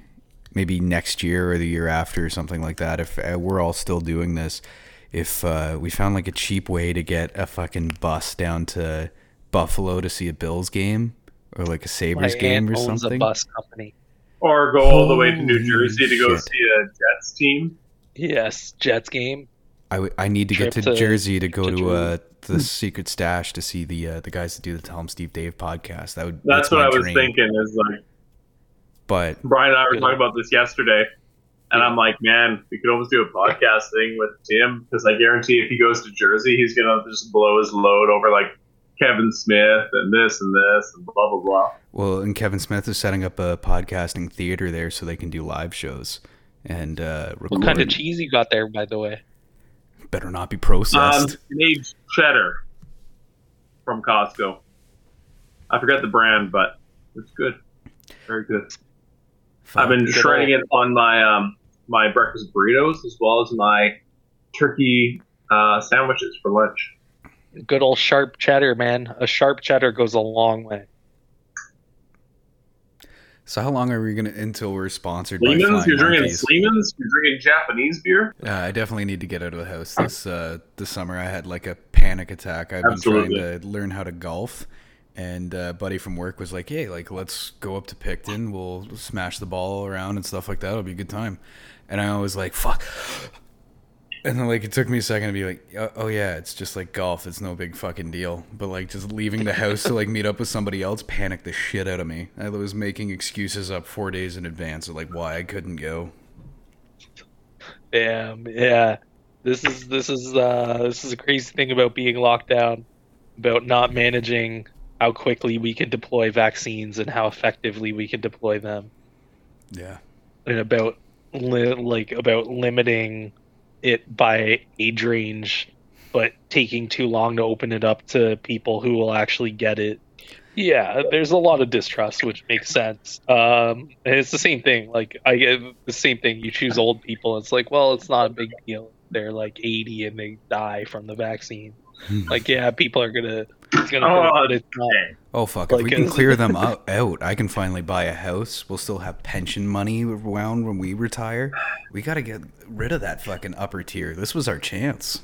maybe next year or the year after or something like that. If uh, we're all still doing this, if uh, we found like a cheap way to get a fucking bus down to Buffalo to see a Bills game or like a My Sabres aunt game or owns something. a bus company. Or go all the way to New Holy Jersey to go shit. see a Jets team. Yes, Jets game. I, w- I need to get to, to- Jersey to go to to uh, the (laughs) secret stash to see the uh, the guys that do the Tell 'em Steve Dave podcast. That would That's, my what I was dream. thinking. Is like But Brian and I were Good. talking about this yesterday, and I'm like, man, we could almost do a podcast thing with Tim because I guarantee if he goes to Jersey, he's gonna just blow his load over like Kevin Smith and this and this and blah blah blah. well, and Kevin Smith is setting up a podcasting theater there so they can do live shows and uh, record. What kind of cheese you got there, by the way? Better not be Um, processed. made cheddar from Costco. I forgot the brand, but it's good, very good. I've been Good shredding it on my um, my breakfast burritos as well as my turkey uh, sandwiches for lunch. Good old sharp cheddar, man. A sharp cheddar goes a long way. So how long are we gonna until we're sponsored by Sleeman's, Flying you're drinking Monkeys? Sleeman's, you're drinking Japanese beer. Uh, I definitely need to get out of the house this uh, this summer. I had like a panic attack. I've Absolutely. been trying to learn how to golf, and uh, buddy from work was like, "Hey, like let's go up to Picton. We'll smash the ball around and stuff like that. It'll be a good time." And I was like, "Fuck." And then like it took me a second to be like, "Oh, oh yeah, it's just like golf. It's no big fucking deal." But like just leaving the house to like meet up with somebody else panicked the shit out of me. I was making excuses up four days in advance of like why I couldn't go. Damn, yeah. This is this is uh this is a crazy thing about being locked down, about not managing how quickly we can deploy vaccines and how effectively we can deploy them, Yeah. and about li- like about limiting it by age range, but taking too long to open it up to people who will actually get it. Yeah, there's a lot of distrust, which makes sense. Um, it's the same thing. Like I get the same thing. You choose old people. It's like, well, it's not a big deal. They're like 80 and they die from the vaccine. (laughs) Like, yeah, people are gonna. It's gonna Oh, but it's not. Oh fuck! If we can clear them (laughs) out, out, I can finally buy a house. We'll still have pension money around when we retire. We got to get rid of that fucking upper tier. This was our chance.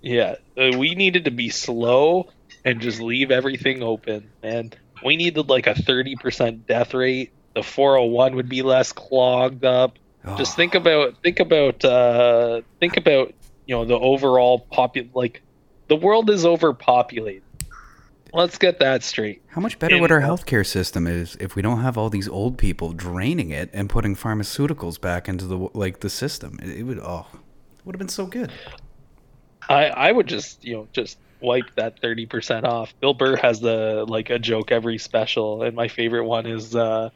Yeah, uh, we needed to be slow and just leave everything open. And we needed like a 30% death rate. The 401 would be less clogged up. Just Oh, think about think about uh think about you know the overall popu like the world is overpopulated. Let's get that straight. How much better would our healthcare system is if we don't have all these old people draining it and putting pharmaceuticals back into the like the system? It, it would oh, it would have been so good. I I would just you know just wipe that 30% off. Bill Burr has the like a joke every special and my favorite one is uh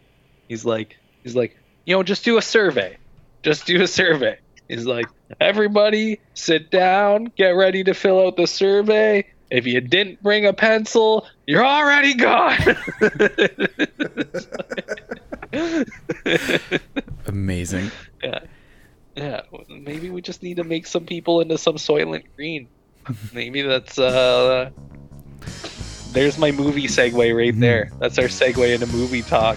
he's like he's like you know just do a survey. Just do a (laughs) survey. He's like everybody sit down, get ready to fill out the survey. If you didn't bring a pencil, you're already gone. (laughs) Amazing. yeah. Yeah, maybe we just need to make some people into some Soylent Green. Maybe that's uh There's my movie segue right there. That's our segue into movie talk.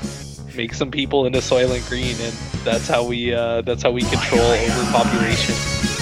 Make some people into Soylent Green and that's how we uh that's how we control overpopulation.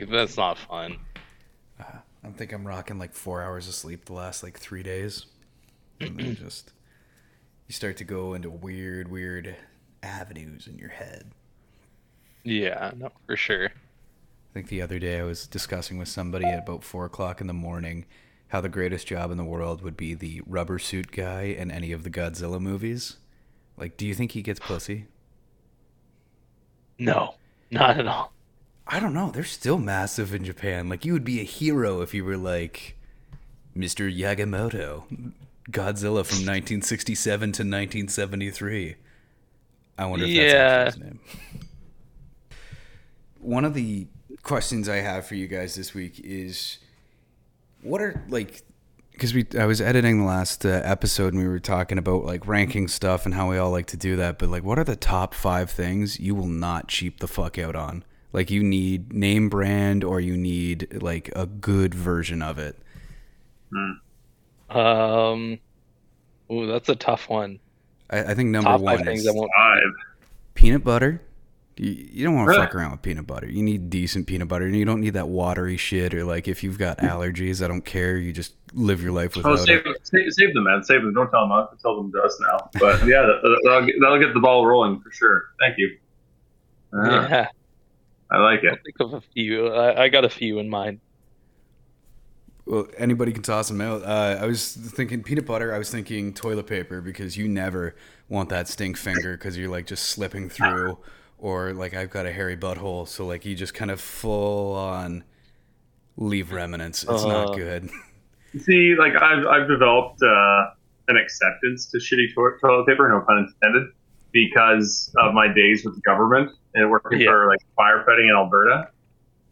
Like that's not fun. Uh, I think I'm rocking like four hours of sleep the last like three days. And then (clears throat) just you start to go into weird, weird avenues in your head. Yeah, no, for sure. I think the other day I was discussing with somebody at about four o'clock in the morning how the greatest job in the world would be the rubber suit guy in any of the Godzilla movies. Like, do you think he gets pussy? (sighs) No, not at all. I don't know. They're still massive in Japan. Like, you would be a hero if you were like Mr. Yagamoto, Godzilla from 1967 to 1973. I wonder if Yeah. that's his name. One of the questions I have for you guys this week is what are like because we I was editing the last uh, episode and we were talking about like ranking stuff and how we all like to do that, but like what are the top 5 things you will not cheap the fuck out on? Like you need name brand or you need like a good version of it. Um, ooh, that's a tough one. I, I think number Top one five is Five. peanut butter. You, you don't want to Really? fuck around with peanut butter. You need decent peanut butter. And you don't need that watery shit or like if you've got allergies, I don't care. You just live your life Oh, without save, it. save, save them, man. Save them. Don't tell them. I'll tell them to us now. But yeah, that, that'll, get, that'll get the ball rolling for sure. Thank you. Uh, Yeah, I like I'll it. think of a few. I, I got a few in mind. Well, anybody can toss them out. Uh, I was thinking peanut butter. I was thinking toilet paper because you never want that stink finger because you're like just slipping through, or like I've got a hairy butthole, so like you just kind of full on leave remnants. It's Uh. not good. (laughs) See, like I've, I've developed uh, an acceptance to shitty to- toilet paper, no pun intended, because of my days with the government and working Yeah. for like firefighting in Alberta.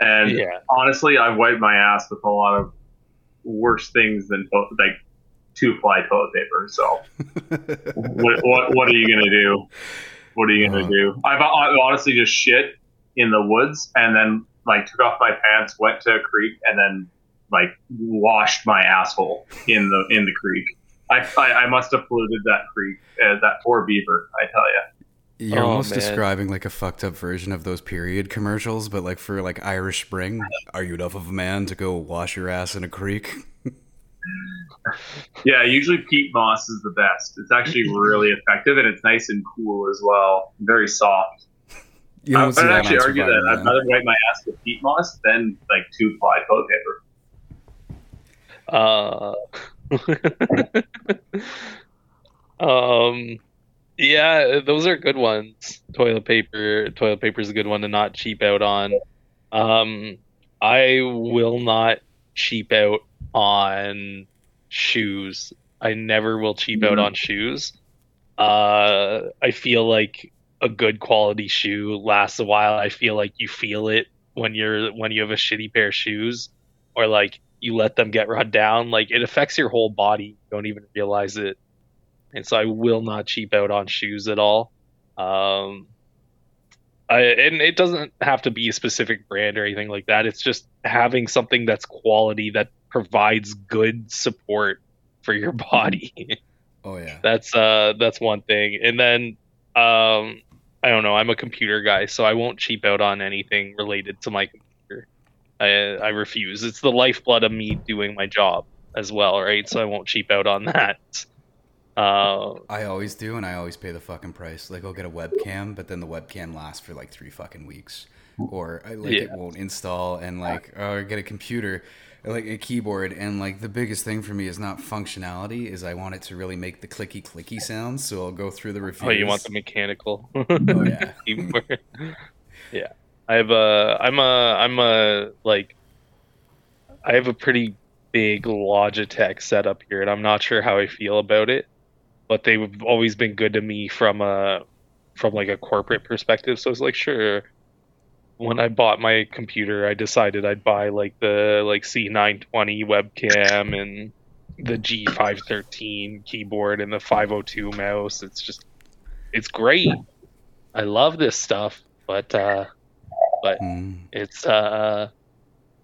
And Yeah. honestly, I've wiped my ass with a lot of worse things than to- like two ply toilet paper. So (laughs) what, what what are you gonna do? What are you gonna Uh. do? I've, I've honestly just shit in the woods and then like took off my pants, went to a creek, and then like washed my asshole in the in the creek. I I, I must have polluted that creek, uh, that poor beaver. I tell you. You're Oh, almost man. describing like a fucked up version of those period commercials, but like for like Irish Spring. Are you enough of a man to go wash your ass in a creek? (laughs) Yeah, usually peat moss is the best. It's actually really effective and it's nice and cool as well. Very soft. You I don't would see that actually argue that Survivor, I'd rather wipe my ass with peat moss than like two ply toilet paper. Uh, (laughs) um, yeah, those are good ones. Toilet paper, toilet paper is a good one to not cheap out on. Um, I will not cheap out on shoes. I never will cheap out Mhm. on shoes. Uh, I feel like a good quality shoe lasts a while. I feel like you feel it when you're when you have a shitty pair of shoes, or like you let them get run down. Like it affects your whole body. You don't even realize it. And so I will not cheap out on shoes at all. Um, I, and it doesn't have to be a specific brand or anything like that. It's just having something that's quality that provides good support for your body. Oh yeah. (laughs) that's uh that's one thing. And then um I don't know, I'm a computer guy, so I won't cheap out on anything related to my computer. I I refuse. It's the lifeblood of me doing my job as well, right? So I won't cheap out on that. Uh I always do, and I always pay the fucking price. Like I'll get a webcam, but then the webcam lasts for like three fucking weeks, or I, like it won't install, and like or I get a computer, like a keyboard, and like the biggest thing for me is not functionality, is I want it to really make the clicky clicky sounds. So I'll go through the reviews. oh, you want the mechanical. Oh yeah. (laughs) (laughs) yeah, I have a. I'm a. I'm a like. I have a pretty big Logitech setup here, and I'm not sure how I feel about it. But they've always been good to me from a, from like a corporate perspective. So it's like sure. When I bought my computer, I decided I'd buy like the like C920 webcam and the G513 keyboard and the 502 mouse. It's just, it's great. I love this stuff, but uh, Mm. it's uh,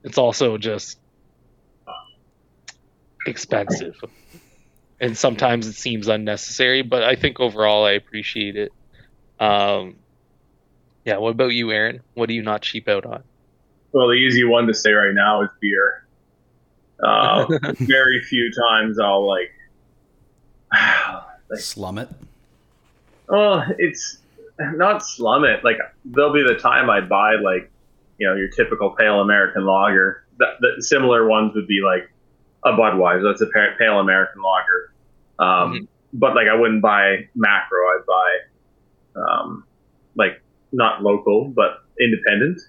it's also just expensive, and sometimes it seems unnecessary. But I think overall, I appreciate it. Um, yeah. What about you, Aaron? What do you not cheap out on? Well, the easy one to say right now is beer. Uh, (laughs) very few times I'll like. (sighs) Slum it. Oh, it's (laughs) not slum it. Like there'll be the time I buy like, you know, your typical pale American lager. That, the similar ones would be like a Budweiser. That's a pale American lager. Um, But like I wouldn't buy macro. I'd buy, um, like not local but independent.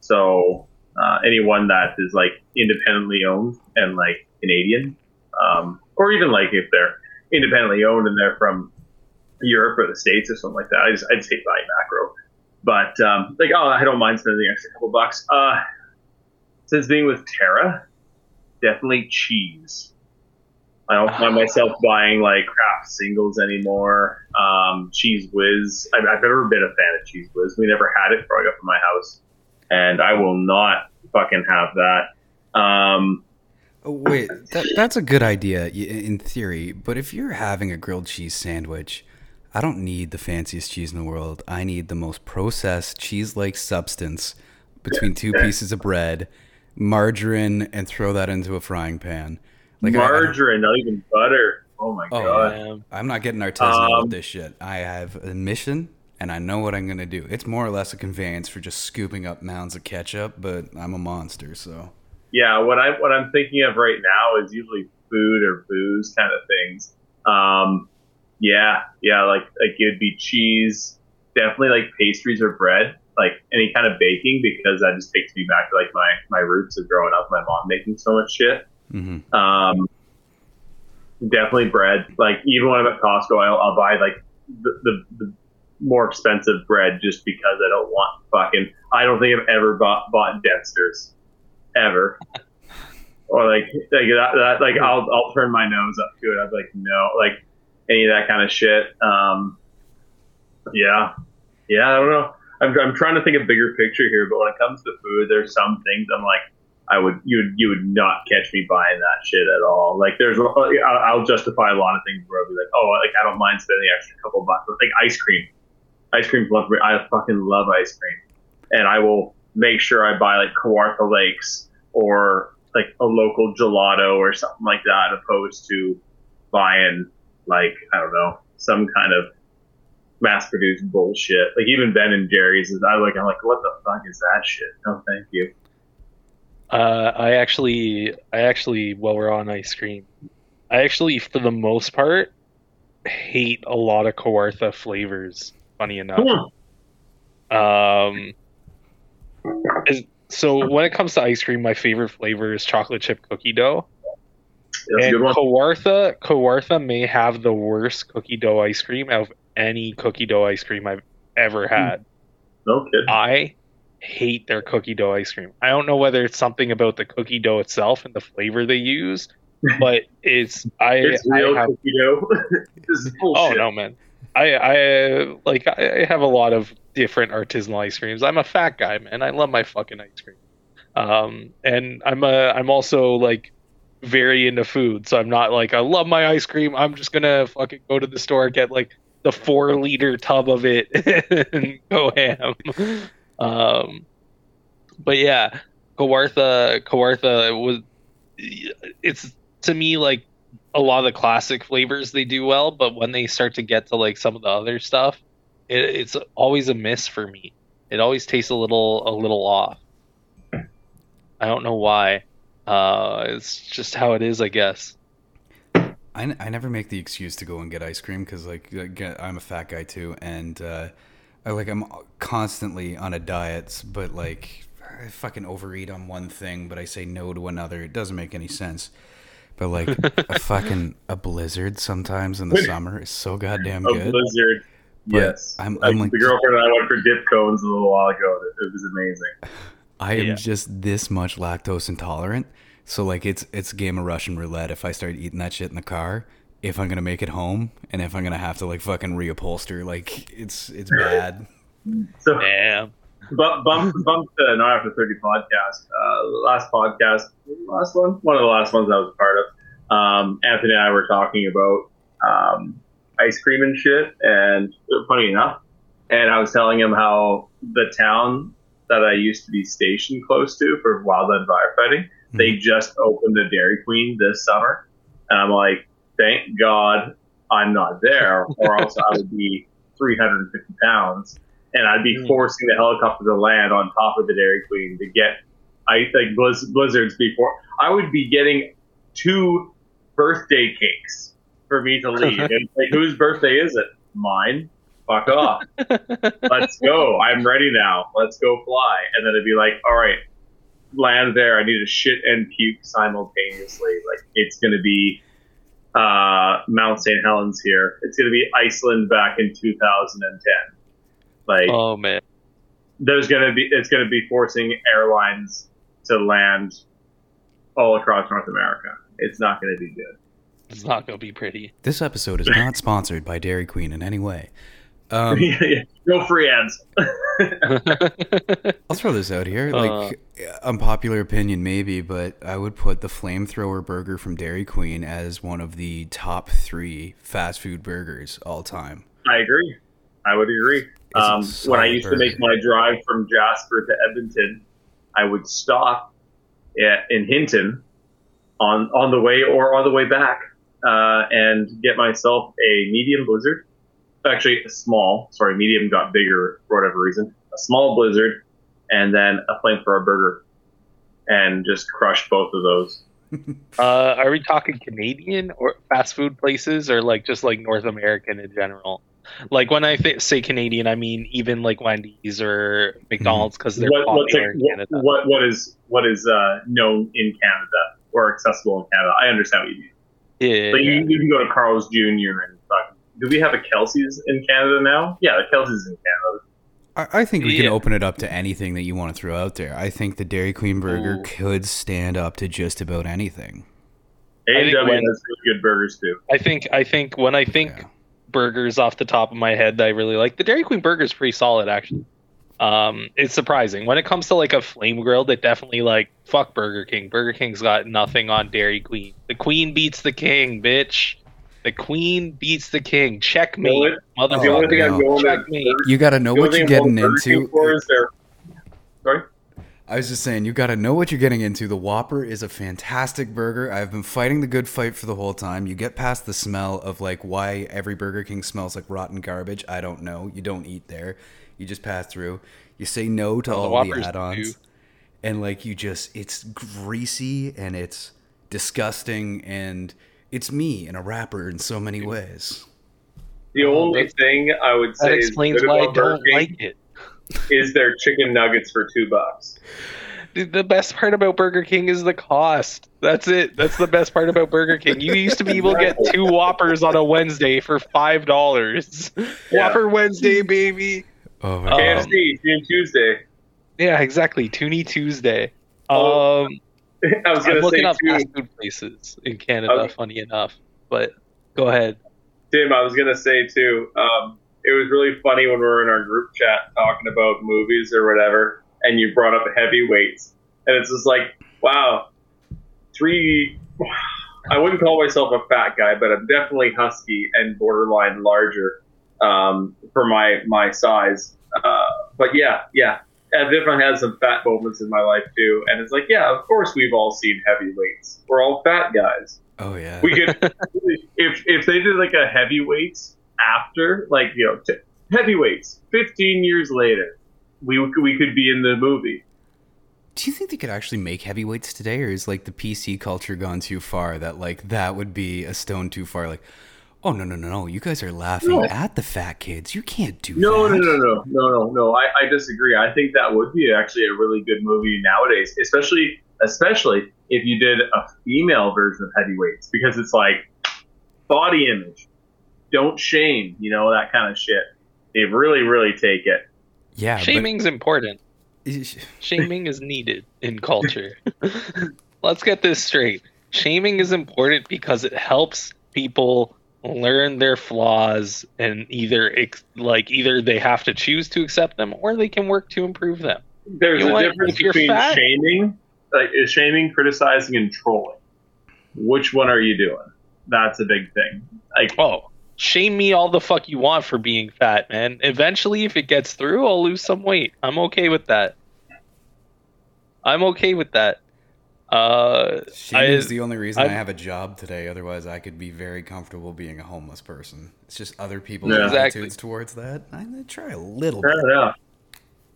So uh, anyone that is like independently owned and like Canadian, um, or even like if they're independently owned and they're from Europe or the States or something like that. I just I'd say buy macro. But um, like oh I don't mind spending the extra couple bucks. Uh since being with Terra, definitely cheese. I don't find myself buying like Kraft singles anymore. Um, Cheez Whiz. I've, I've never been a fan of Cheez Whiz. We never had it growing up in my house, and I will not fucking have that. Um, Oh, wait, that, that's a good idea in theory, but if you're having a grilled cheese sandwich, I don't need the fanciest cheese in the world. I need the most processed cheese like substance between two pieces of bread, margarine, and throw that into a frying pan. I- I don't- margarine, not even butter. Oh my Oh, god. Um, I'm not getting artisanal Um, with this shit. I have a mission and I know what I'm gonna do. It's more or less a conveyance for just scooping up mounds of ketchup, but I'm a monster, so yeah, what I what I'm thinking of right now is usually food or booze kind of things. Um, yeah, yeah, like like it'd be cheese, definitely like pastries or bread, like any kind of baking because that just takes me back to like my my roots of growing up. My mom making so much shit. hmm Um, definitely bread. Like even when I'm at Costco, I'll, I'll buy like the, the, the more expensive bread just because I don't want fucking. I don't think I've ever bought bought Dempster's ever. (laughs) Or like like that, that like I'll I'll turn my nose up to it. I'm like no like any of that kind of shit. Um, yeah, yeah. I don't know. I'm I'm trying to think of bigger picture here, but when it comes to food, there's some things I'm like I would you would you would not catch me buying that shit at all. Like there's I'll, I'll justify a lot of things where I'll be like, oh, like I don't mind spending the extra couple bucks. Like ice cream, ice cream. I fucking love ice cream, and I will make sure I buy like Kawartha Lakes or like a local gelato or something like that, opposed to buying like I don't know some kind of mass-produced bullshit. Like even Ben and Jerry's is I like I'm like what the fuck is that shit? No, thank you. Uh, I actually, I actually, while we're on ice cream, I actually, for the most part, hate a lot of Kawartha flavors. Funny enough, Hmm. um, is, so when it comes to ice cream, my favorite flavor is chocolate chip cookie dough. That's and. Kawartha, Kawartha may have the worst cookie dough ice cream of any cookie dough ice cream I've ever had. No kidding. I hate their cookie dough ice cream. I don't know whether it's something about the cookie dough itself and the flavor they use, (laughs) but it's I, It's I have cookie dough. (laughs) this is oh no man. I I like I have a lot of different artisanal ice creams. I'm a fat guy, man. I love my fucking ice cream. Um and I'm a I'm also like very into food, so I'm not like I love my ice cream. I'm just gonna fucking go to the store get like the four liter tub of it (laughs) and go ham. Um, but yeah, Kawartha Kawartha was it's to me like a lot of the classic flavors they do well, but when they start to get to like some of the other stuff, it, it's always a miss for me. It always tastes a little a little off. I don't know why. Uh, it's just how it is, I guess. I, n- I never make the excuse to go and get ice cream because like again, I'm a fat guy too, and uh, I like I'm constantly on a diet, but like I fucking overeat on one thing, but I say no to another. It doesn't make any sense. But like (laughs) a fucking a blizzard sometimes in the summer is so goddamn A good. blizzard. But yes. I'm- Like, I'm like- the girlfriend and I went for dip cones a little while ago. It, it was amazing. (laughs) I am Yeah. just this much lactose intolerant So like it's it's a game of Russian roulette if I start eating that shit in the car, if I'm gonna make it home, and if I'm gonna have to like fucking reupholster. Like it's it's bad. So Damn. bump bump bump the not after thirty podcast. Uh, last podcast, last one, one of the last ones I was a part of. Um, Anthony and I were talking about um, ice cream and shit, and funny enough, and I was telling him how the town that I used to be stationed close to for wildland firefighting, they just opened a Dairy Queen this summer, and I'm like, thank God I'm not there, or else I would be 350 pounds, and I'd be Mm. forcing the helicopter to land on top of the Dairy Queen to get I like blizz- blizzards before I would be getting two birthday cakes for me to leave. (laughs) and like, whose birthday is it? Mine. Fuck off. (laughs) Let's go. I'm ready now. Let's go fly. And then it'd be like, all right, land there. I need to shit and puke simultaneously. Like it's gonna be uh, Mount St. Helens here. It's gonna be Iceland back in 2010. Like Oh man. there's gonna be it's gonna be forcing airlines to land all across North America. It's not gonna be good. It's not gonna be pretty. This episode is not sponsored by Dairy Queen in any way. Um, (laughs) no free ads. I'll throw this out here. Uh. Like, unpopular opinion, maybe, but I would put the flamethrower burger from Dairy Queen as one of the top three fast food burgers all time. I agree. I would agree. Um, when I used to make my drive from Jasper to Edmonton, I would stop at, in Hinton on on the way or on the way back uh, and get myself a medium blizzard. Actually, a small. Sorry, medium got bigger for whatever reason. A small blizzard, and then a flamethrower burger, and just crushed both of those. (laughs) Uh, are we talking Canadian or fast food places, or like just like North American in general? Like when I th- say Canadian, I mean even like Wendy's or McDonald's because they're What, popular in Canada. what, what is what is uh, known in Canada or accessible in Canada? I understand what you mean. Yeah, But you, you can go to Carl's Jr. and. Do we have a Kelsey's in Canada now? Yeah, the Kelsey's in Canada. I, I think we can open it up to anything that you want to throw out there. I think the Dairy Queen burger Ooh. could stand up to just about anything. A&W has really good burgers too. I think I think when I think Yeah. burgers off the top of my head that I really like, the Dairy Queen burger is pretty solid actually. Um, it's surprising when it comes to like a flame grilled. It definitely like fuck Burger King. Burger King's got nothing on Dairy Queen. The Queen beats the King, bitch. The Queen beats the King. Checkmate, The only- The only thing I'm going Checkmate. You got to know what you're getting going Burger King into. for is their- Sorry. I was just saying, you got to know what you're getting into. The Whopper is a fantastic burger. I've been fighting the good fight for the whole time. You get past the smell of like why every Burger King smells like rotten garbage. I don't know. You don't eat there. You just pass through. You say no to the all the Whoppers add-ons, do. and like you just, it's greasy and it's disgusting and it's me and a rapper in so many ways. The only thing I would say that explains good why I don't like it. is their chicken nuggets for two bucks. Dude, The best part about Burger King is the cost. That's it. That's the best part about Burger King. You used to be able to get two Whoppers on a Wednesday for five dollars. Yeah. Whopper Wednesday, baby. Oh my Um, god. KFC Toonie Tuesday. Yeah, exactly. Toonie Tuesday. Oh, Um, (laughs) I was gonna looking say up too, food places in Canada. Okay. Funny enough, but go ahead. Tim. I was gonna say too. Um, it was really funny when we were in our group chat talking about movies or whatever, and you brought up heavyweights, and it's just like, wow, three. (sighs) I wouldn't call myself a fat guy, but I'm definitely husky and borderline larger um, for my my size. Uh, but yeah, yeah, I've definitely had some fat moments in my life too, and it's like, yeah, of course we've all seen heavyweights. We're all fat guys. Oh yeah. We could (laughs) if if they did like a heavyweights after, like you know, t- heavyweights, 15 years later, we we could be in the movie. Do you think they could actually make heavyweights today, or is like the PC culture gone too far that like that would be a stone too far? Like, oh no no no no, you guys are laughing No. at the fat kids. You can't do No, that. no, no, no, no, no, no. no. I, I disagree. I think that would be actually a really good movie nowadays, especially especially if you did a female version of heavyweights, because it's like body image, don't shame, you know that kind of shit. They really, really take it. Yeah, Shaming's important. (laughs) Shaming is needed in culture. (laughs) let's get this straight. Shaming is important because it helps people learn their flaws and either ex- like either they have to choose to accept them or they can work to improve them. There's You know a what? difference between fat- shaming, like is shaming, criticizing, and trolling. Which one are you doing? That's a big thing. Like, Oh, shame me all the fuck you want for being fat, man. Eventually, if it gets through, I'll lose some weight. I'm okay with that. I'm okay with that. Uh, Shaming's I- the only reason I, I- have a job today. Otherwise, I could be very comfortable being a homeless person. It's just other people's Yeah. Exactly. attitudes towards that. I'm gonna try a little fair bit. enough.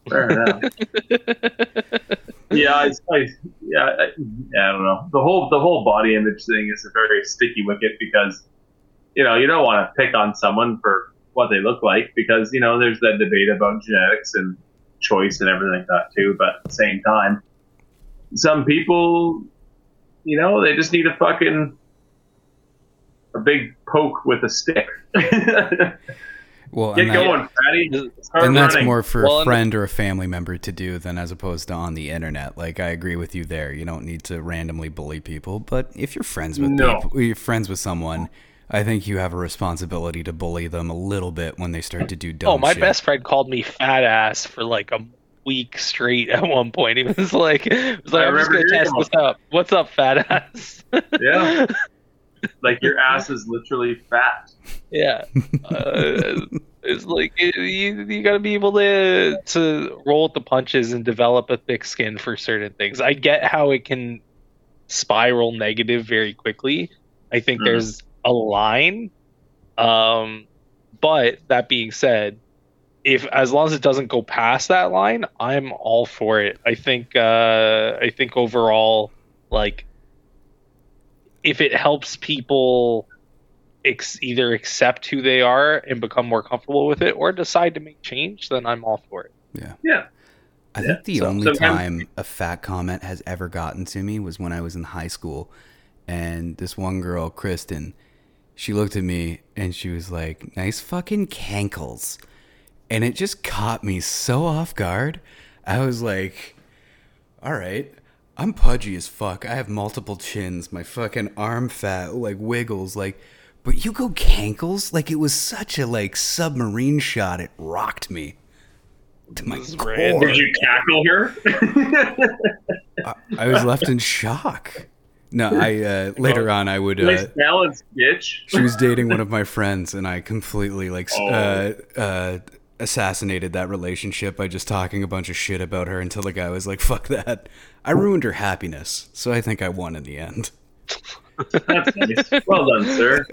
Fair enough. (laughs) yeah, I, I, yeah, I, yeah, I don't know. The whole the whole body image thing is a very sticky wicket because you know you don't want to pick on someone for what they look like because you know there's that debate about genetics and choice and everything like that too. But at the same time, some people, you know, they just need a fucking a big poke with a stick. (laughs) Get Well, and, that- going, Patty. Start and that's running. more for Well, a friend or a family member to do than as opposed to on the internet. Like I agree with you there. You don't need to randomly bully people, but if you're friends with No. people, you're friends with someone. I think you have a responsibility to bully them a little bit when they start to do dumb oh, my shit. best friend called me fat ass for like a week straight (laughs) at one point. He was like, he was like I'm just gonna test this up. What's up, fat ass? (laughs) Yeah. (laughs) like your ass is literally fat. Yeah. Uh, it's like you, you got to be able to to roll with the punches and develop a thick skin for certain things. I get how it can spiral negative very quickly. I think Mhm. there's a line. Um, but that being said, if as long as it doesn't go past that line, I'm all for it. I think uh, I think overall, like, if it helps people ex- either accept who they are and become more comfortable with it, or decide to make change, then I'm all for it. Yeah. Yeah. I think the so- only sometimes- time a fat comment has ever gotten to me was when I was in high school, and this one girl, Kristen, she looked at me and she was like, "Nice fucking cankles," and it just caught me so off guard. I was like, "All right." I'm pudgy as fuck. I have multiple chins. My fucking arm fat like wiggles like but you go cankles like it was such a like submarine shot. It rocked me to my This is core. Did you tackle her? (laughs) I, I was left in shock. No, I uh, (laughs) later on I would. nice Uh, balance, bitch. she was dating one of my friends, and I completely like (laughs) Oh. uh, uh, assassinated that relationship by just talking a bunch of shit about her until the guy was like, "Fuck that." I ruined her happiness, so I think I won in the end. That's (laughs) nice. Well done, sir.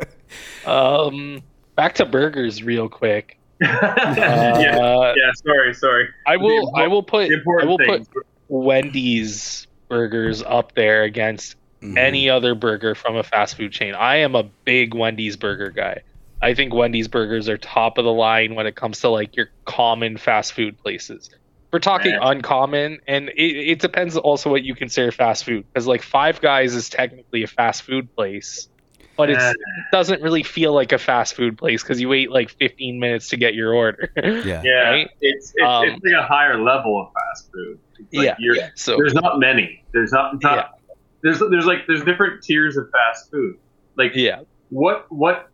Um, back to burgers, real quick. (laughs) yeah, Uh, yeah. Sorry, sorry. I will. The I will put. I important will things. put Wendy's burgers up there against Mhm. any other burger from a fast food chain. I am a big Wendy's burger guy. I think Wendy's burgers are top of the line when it comes to like your common fast food places. We're talking Yeah. uncommon, and it, it depends also what you consider fast food. Because like Five Guys is technically a fast food place, but it's, Yeah. it doesn't really feel like a fast food place because you wait like 15 minutes to get your order. Yeah. (laughs) Yeah, right? it's it's, Um, it's like a higher level of fast food. Like yeah, you're- yeah. So there's not many. There's not, it's not there's there's like there's different tiers of fast food. Like yeah, what what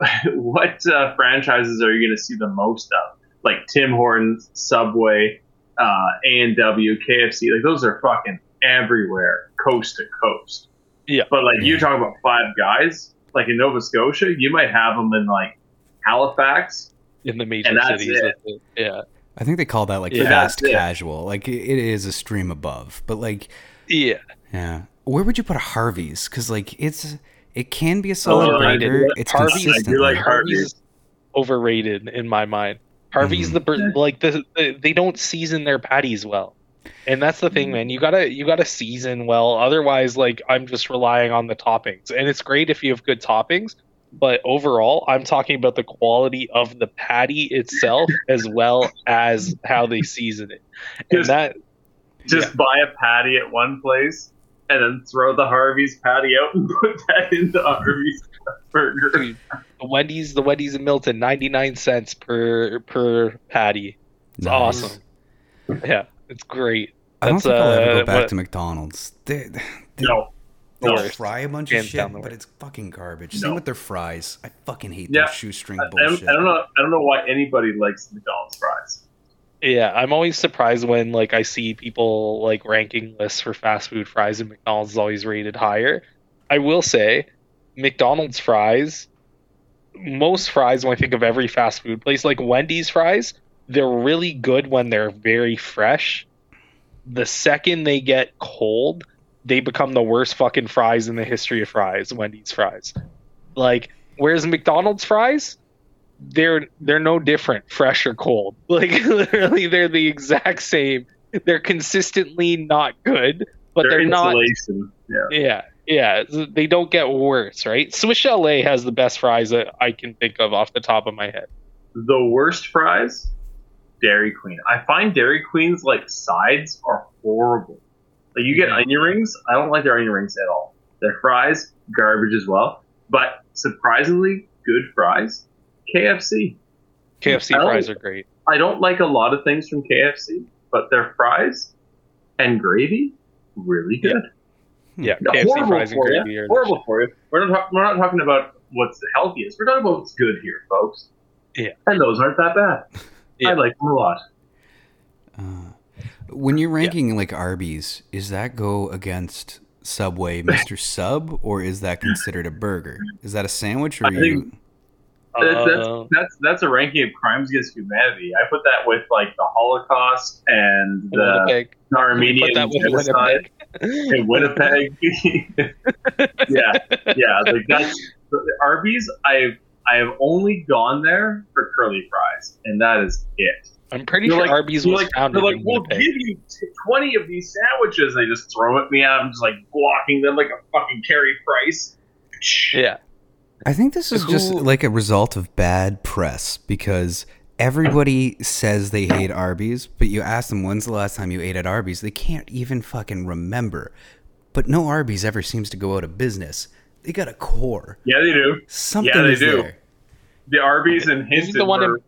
(laughs) what uh, franchises are you going to see the most of? Like Tim Hortons, Subway, uh, A and W, KFC. Like those are fucking everywhere, coast to coast. Yeah. But like you talk about Five Guys, like in Nova Scotia, you might have them in like Halifax. in the major And that's cities. it. that's it. Yeah, I think they call that like Yeah. fast casual. Like it, it is a stream above, but like yeah. yeah. Where would you put a Harvey's? Because like it's it can be a solid Overrated. burger. It's Harvey's- I consistent. do like Harvey's Harvey's. overrated in my mind. Harvey's Mhm. the bur- like the, the they don't season their patties well, and that's the thing, man. You gotta you gotta season well. Otherwise, like I'm just relying on the toppings, and it's great if you have good toppings. But overall, I'm talking about the quality of the patty itself as well as how they season it, and Just- that Just buy a patty at one place and then throw the Harvey's patty out and (laughs) put that in the Harvey's burger. Dude, the Wendy's, the Wendy's in Milton, ninety nine cents per per patty. It's Nice. awesome. Yeah, it's great. I don't That's, think I'll ever uh, go back what- to McDonald's. They No. They No. Fry a bunch of shit, but it's fucking garbage. No. Same with their fries. I fucking hate Yeah. their shoestring I, I don't, bullshit. I don't know. I don't know why anybody likes McDonald's fries. Yeah, I'm always surprised when like I see people like ranking lists for fast food fries and McDonald's is always rated higher. I will say, McDonald's fries, most fries when I think of every fast food place, like Wendy's fries, they're really good when they're very fresh. The second they get cold, they become the worst fucking fries in the history of fries, Wendy's fries. Like, whereas McDonald's fries, they're they're no different, fresh or cold. (laughs) Like literally, they're the exact same. They're consistently not good, but Their they're not. Yeah. Yeah, yeah. They don't get worse, right? Swiss Chalet has the best fries that I can think of off the top of my head. The worst fries, Dairy Queen. I find Dairy Queen's like sides are horrible. Like you get Mhm. onion rings, I don't like their onion rings at all. Their fries, garbage as well. But surprisingly, good fries, KFC. KFC I fries are great. I don't like a lot of things from KFC, but their fries and gravy, really good. Yeah, No, KFC horrible fries and gravy you. are the Horrible for you. We're not, we're not talking about what's the healthiest. We're talking about what's good here, folks. Yeah. And those aren't that bad. Yeah. I like them a lot. Uh, when you're ranking like Arby's, is that go against Subway, (laughs) Mr. Sub, or is that considered a burger? Is that a sandwich, or I are you? think- That's, that's, Uh, that's that's a ranking of crimes against humanity. I put that with like the Holocaust and the Winnipeg. Armenian Put that with genocide in Winnipeg. (laughs) yeah, yeah. Like that's Arby's. I've I have only gone there for curly fries, and that is it. I'm pretty They're sure like- Arby's was like, founded they're like we'll Winnipeg. give you t- twenty of these sandwiches. They just throw at me, and I'm just like blocking them like a fucking Carey Price. Yeah. I think this is just like a result of bad press because everybody says they hate Arby's, but you ask them when's the last time you ate at Arby's, they can't even fucking remember. But no Arby's ever seems to go out of business. They got a core. Yeah, they do. Something Yeah, they is do. there. The Arby's and Isn't Hinton the one in- were-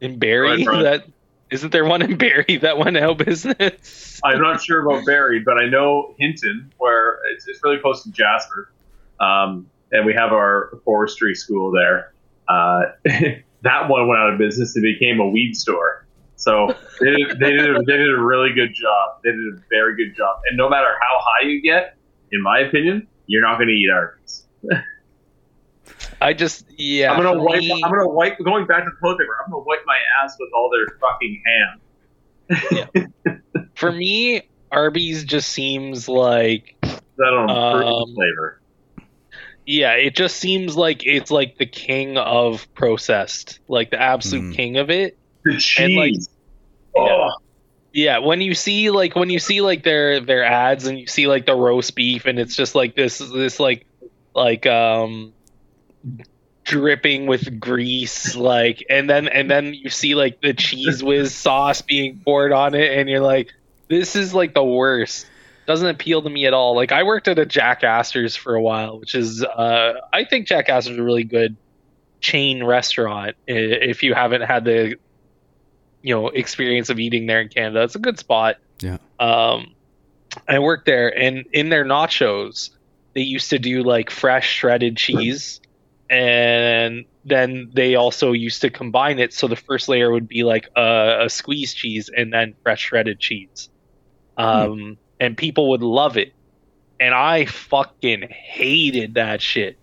In Barrie, Right, right. that isn't there one in Barrie that went out of business? (laughs) I'm not sure about Barrie, but I know Hinton, where it's, it's really close to Jasper, um, and we have our forestry school there. Uh, (laughs) that one went out of business and became a weed store. So they did, they, did a, they did a really good job. They did a very good job. And no matter how high you get, in my opinion, you're not going to eat Arby's. (laughs) I just yeah. I'm gonna wipe. me- I'm gonna wipe. Going back to the toilet paper, I'm gonna wipe my ass with all their fucking hands. (laughs) for me, Arby's just seems like That don't improve Um, flavor. Yeah, it just seems like it's like the king of processed, like the absolute Mm. king of it. The and, like, cheese. oh, Yeah, when you see like when you see like their their ads and you see like the roast beef and it's just like this this like like um dripping with grease like and then and then you see like the Cheez Whiz sauce being poured on it and you're like this is like the worst doesn't appeal to me at all. Like i worked at a jack astor's for a while which is uh i think jack astor's a really good chain restaurant if you haven't had the you know experience of eating there in canada. It's a good spot. Yeah. um i worked there and in their nachos they used to do like fresh shredded cheese and then they also used to combine it so the first layer would be like a, a squeezed cheese and then fresh shredded cheese. Um and people would love it and i fucking hated that shit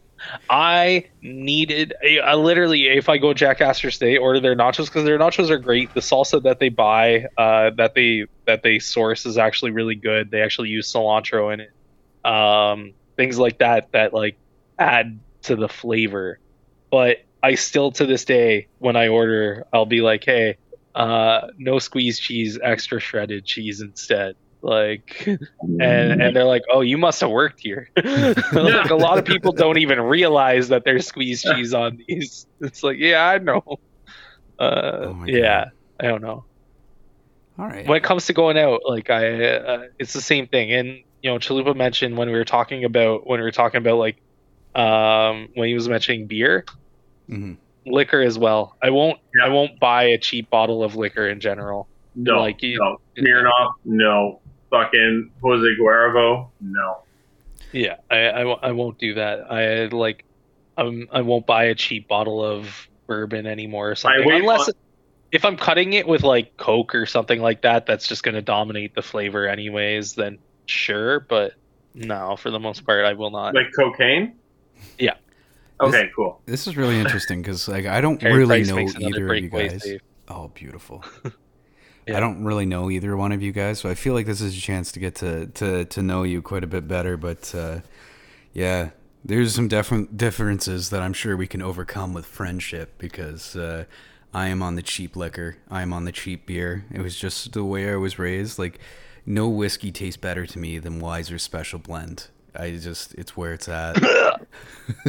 I needed, I, literally, if I go Jack Astor State, order their nachos because their nachos are great. The salsa that they buy, uh, that they that they source is actually really good. They actually use cilantro in it, um, things like that that like add to the flavor. But I still, to this day, when I order, I'll be like, hey, uh, no squeeze cheese, extra shredded cheese instead. Like, (laughs) and and they're like, "Oh, you must have worked here." (laughs) like a lot of people don't even realize that there's squeeze cheese on these. (laughs) It's like, yeah, I know. Uh, Oh yeah, God. I don't know. All right. When it comes to going out, like I, uh, it's the same thing. And you know, Chalupa mentioned when we were talking about when we were talking about like, um, when he was mentioning beer, Mhm. liquor as well. I won't, I won't buy a cheap bottle of liquor in general. no, like you- no. Smirnoff, no. Fucking Jose Cuervo, no. Yeah, I, I, won't- I won't do that. I like, um, I won't buy a cheap bottle of bourbon anymore or something unless on- if I'm cutting it with like Coke or something like that. That's just gonna dominate the flavor anyways. Then sure, but no, for the most part, I will not. Like cocaine? Yeah. Okay, cool. This is really interesting because like I don't Carey really Price know either of you guys. save. Oh, beautiful. (laughs) Yeah. I don't really know either one of you guys, so I feel like this is a chance to get to to, to know you quite a bit better. But uh, yeah, there's some different differences that I'm sure we can overcome with friendship because uh, I am on the cheap liquor, I am on the cheap beer. It was just the way I was raised. Like, no whiskey tastes better to me than Wiser's Special Blend. I just, it's where it's at. (laughs)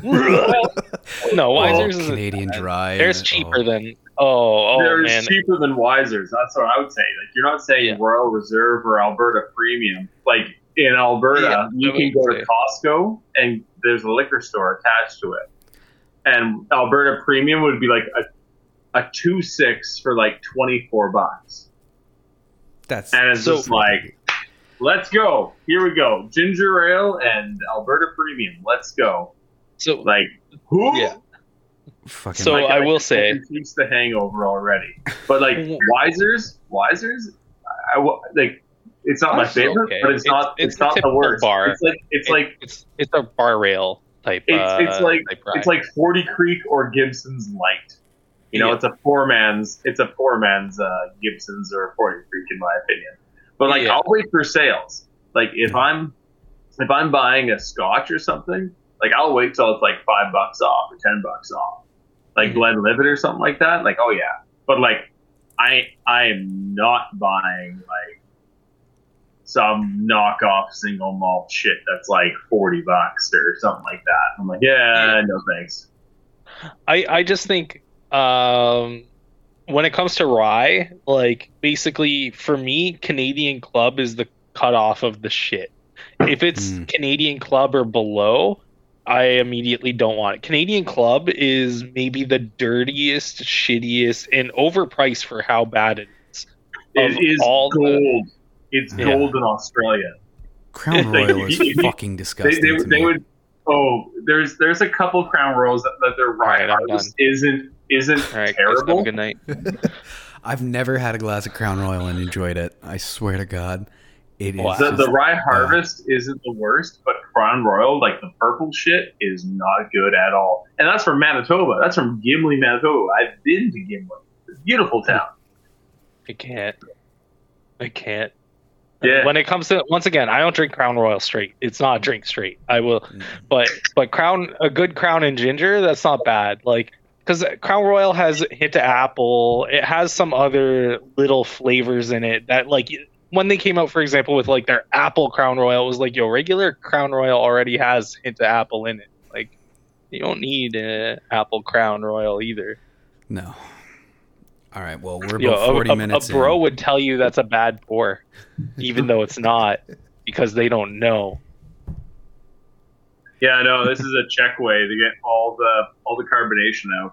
No, Oh, Wiser's is Canadian Dry. There's cheaper oh. than. Oh, oh They're man. cheaper than Wisers. That's what I would say. Like you're not saying Yeah. Royal Reserve or Alberta Premium. Like in Alberta, Yeah, you can would go to. Costco and there's a liquor store attached to it. And Alberta Premium would be like a a two six for like twenty four bucks. That's And it's So- just like let's go. Here we go. Ginger ale and Alberta Premium. Let's go. So Like who Yeah. Fucking. So I will say- it keeps the hangover already. But like Wisers, Wisers, I, w- like it's not my favorite, okay. but it's, It's- not it's it's, not the typical worst. bar. It's like it's it- like it's it's a bar rail type. It's- uh, it's like- type it's like Forty Creek or Gibson's Light. You know, Yeah. it's a poor man's it's a poor man's uh, Gibson's or Forty Creek in my opinion. But like Yeah. I'll wait for sales. Like if I'm if I'm buying a Scotch or something, like I'll wait till it's like five bucks off or ten bucks off. Like Mhm. Glenlivet or something like that. Like oh yeah, but like I I am not buying like some knockoff single malt shit that's like forty bucks or something like that. I'm like yeah, no thanks. I I just think um when it comes to rye, like basically for me, Canadian Club is the cutoff of the shit. If it's Mm. Canadian Club or below, I immediately don't want it. Canadian Club is maybe the dirtiest, shittiest, and overpriced for how bad it is. It is Of is all the- gold. It's Yeah. gold in Australia. Crown (laughs) Royal is (laughs) you- you- fucking disgusting. they, to they me. would. Oh, there's there's a couple Crown Royals that, that their rye Alright, I'm harvest isn't isn't All right, guys, have a terrible. good night. (laughs) I've never had a glass of Crown Royal and enjoyed it. I swear to God, it is. Wow. The, the rye harvest isn't the worst, but Crown Royal, like the purple shit, is not good at all. And that's from Manitoba. That's from Gimli, Manitoba. I've been to Gimli. It's a beautiful town. I can't. I can't. Yeah. When it comes to once again, I don't drink Crown Royal straight. It's not a drink straight. I will, but but Crown a good Crown and ginger that's not bad. Like because Crown Royal has a hint of apple. It has some other little flavors in it that like when they came out, for example, with like their apple Crown Royal, it was like yo regular Crown Royal already has hint of apple in it. Like you don't need an apple Crown Royal either. no. All right. Well, we're Yo, about a, forty a- minutes a bro in. would tell you that's a bad pour, (laughs) even though it's not, because they don't know. Yeah, no, this is a check way to get all the all the carbonation out.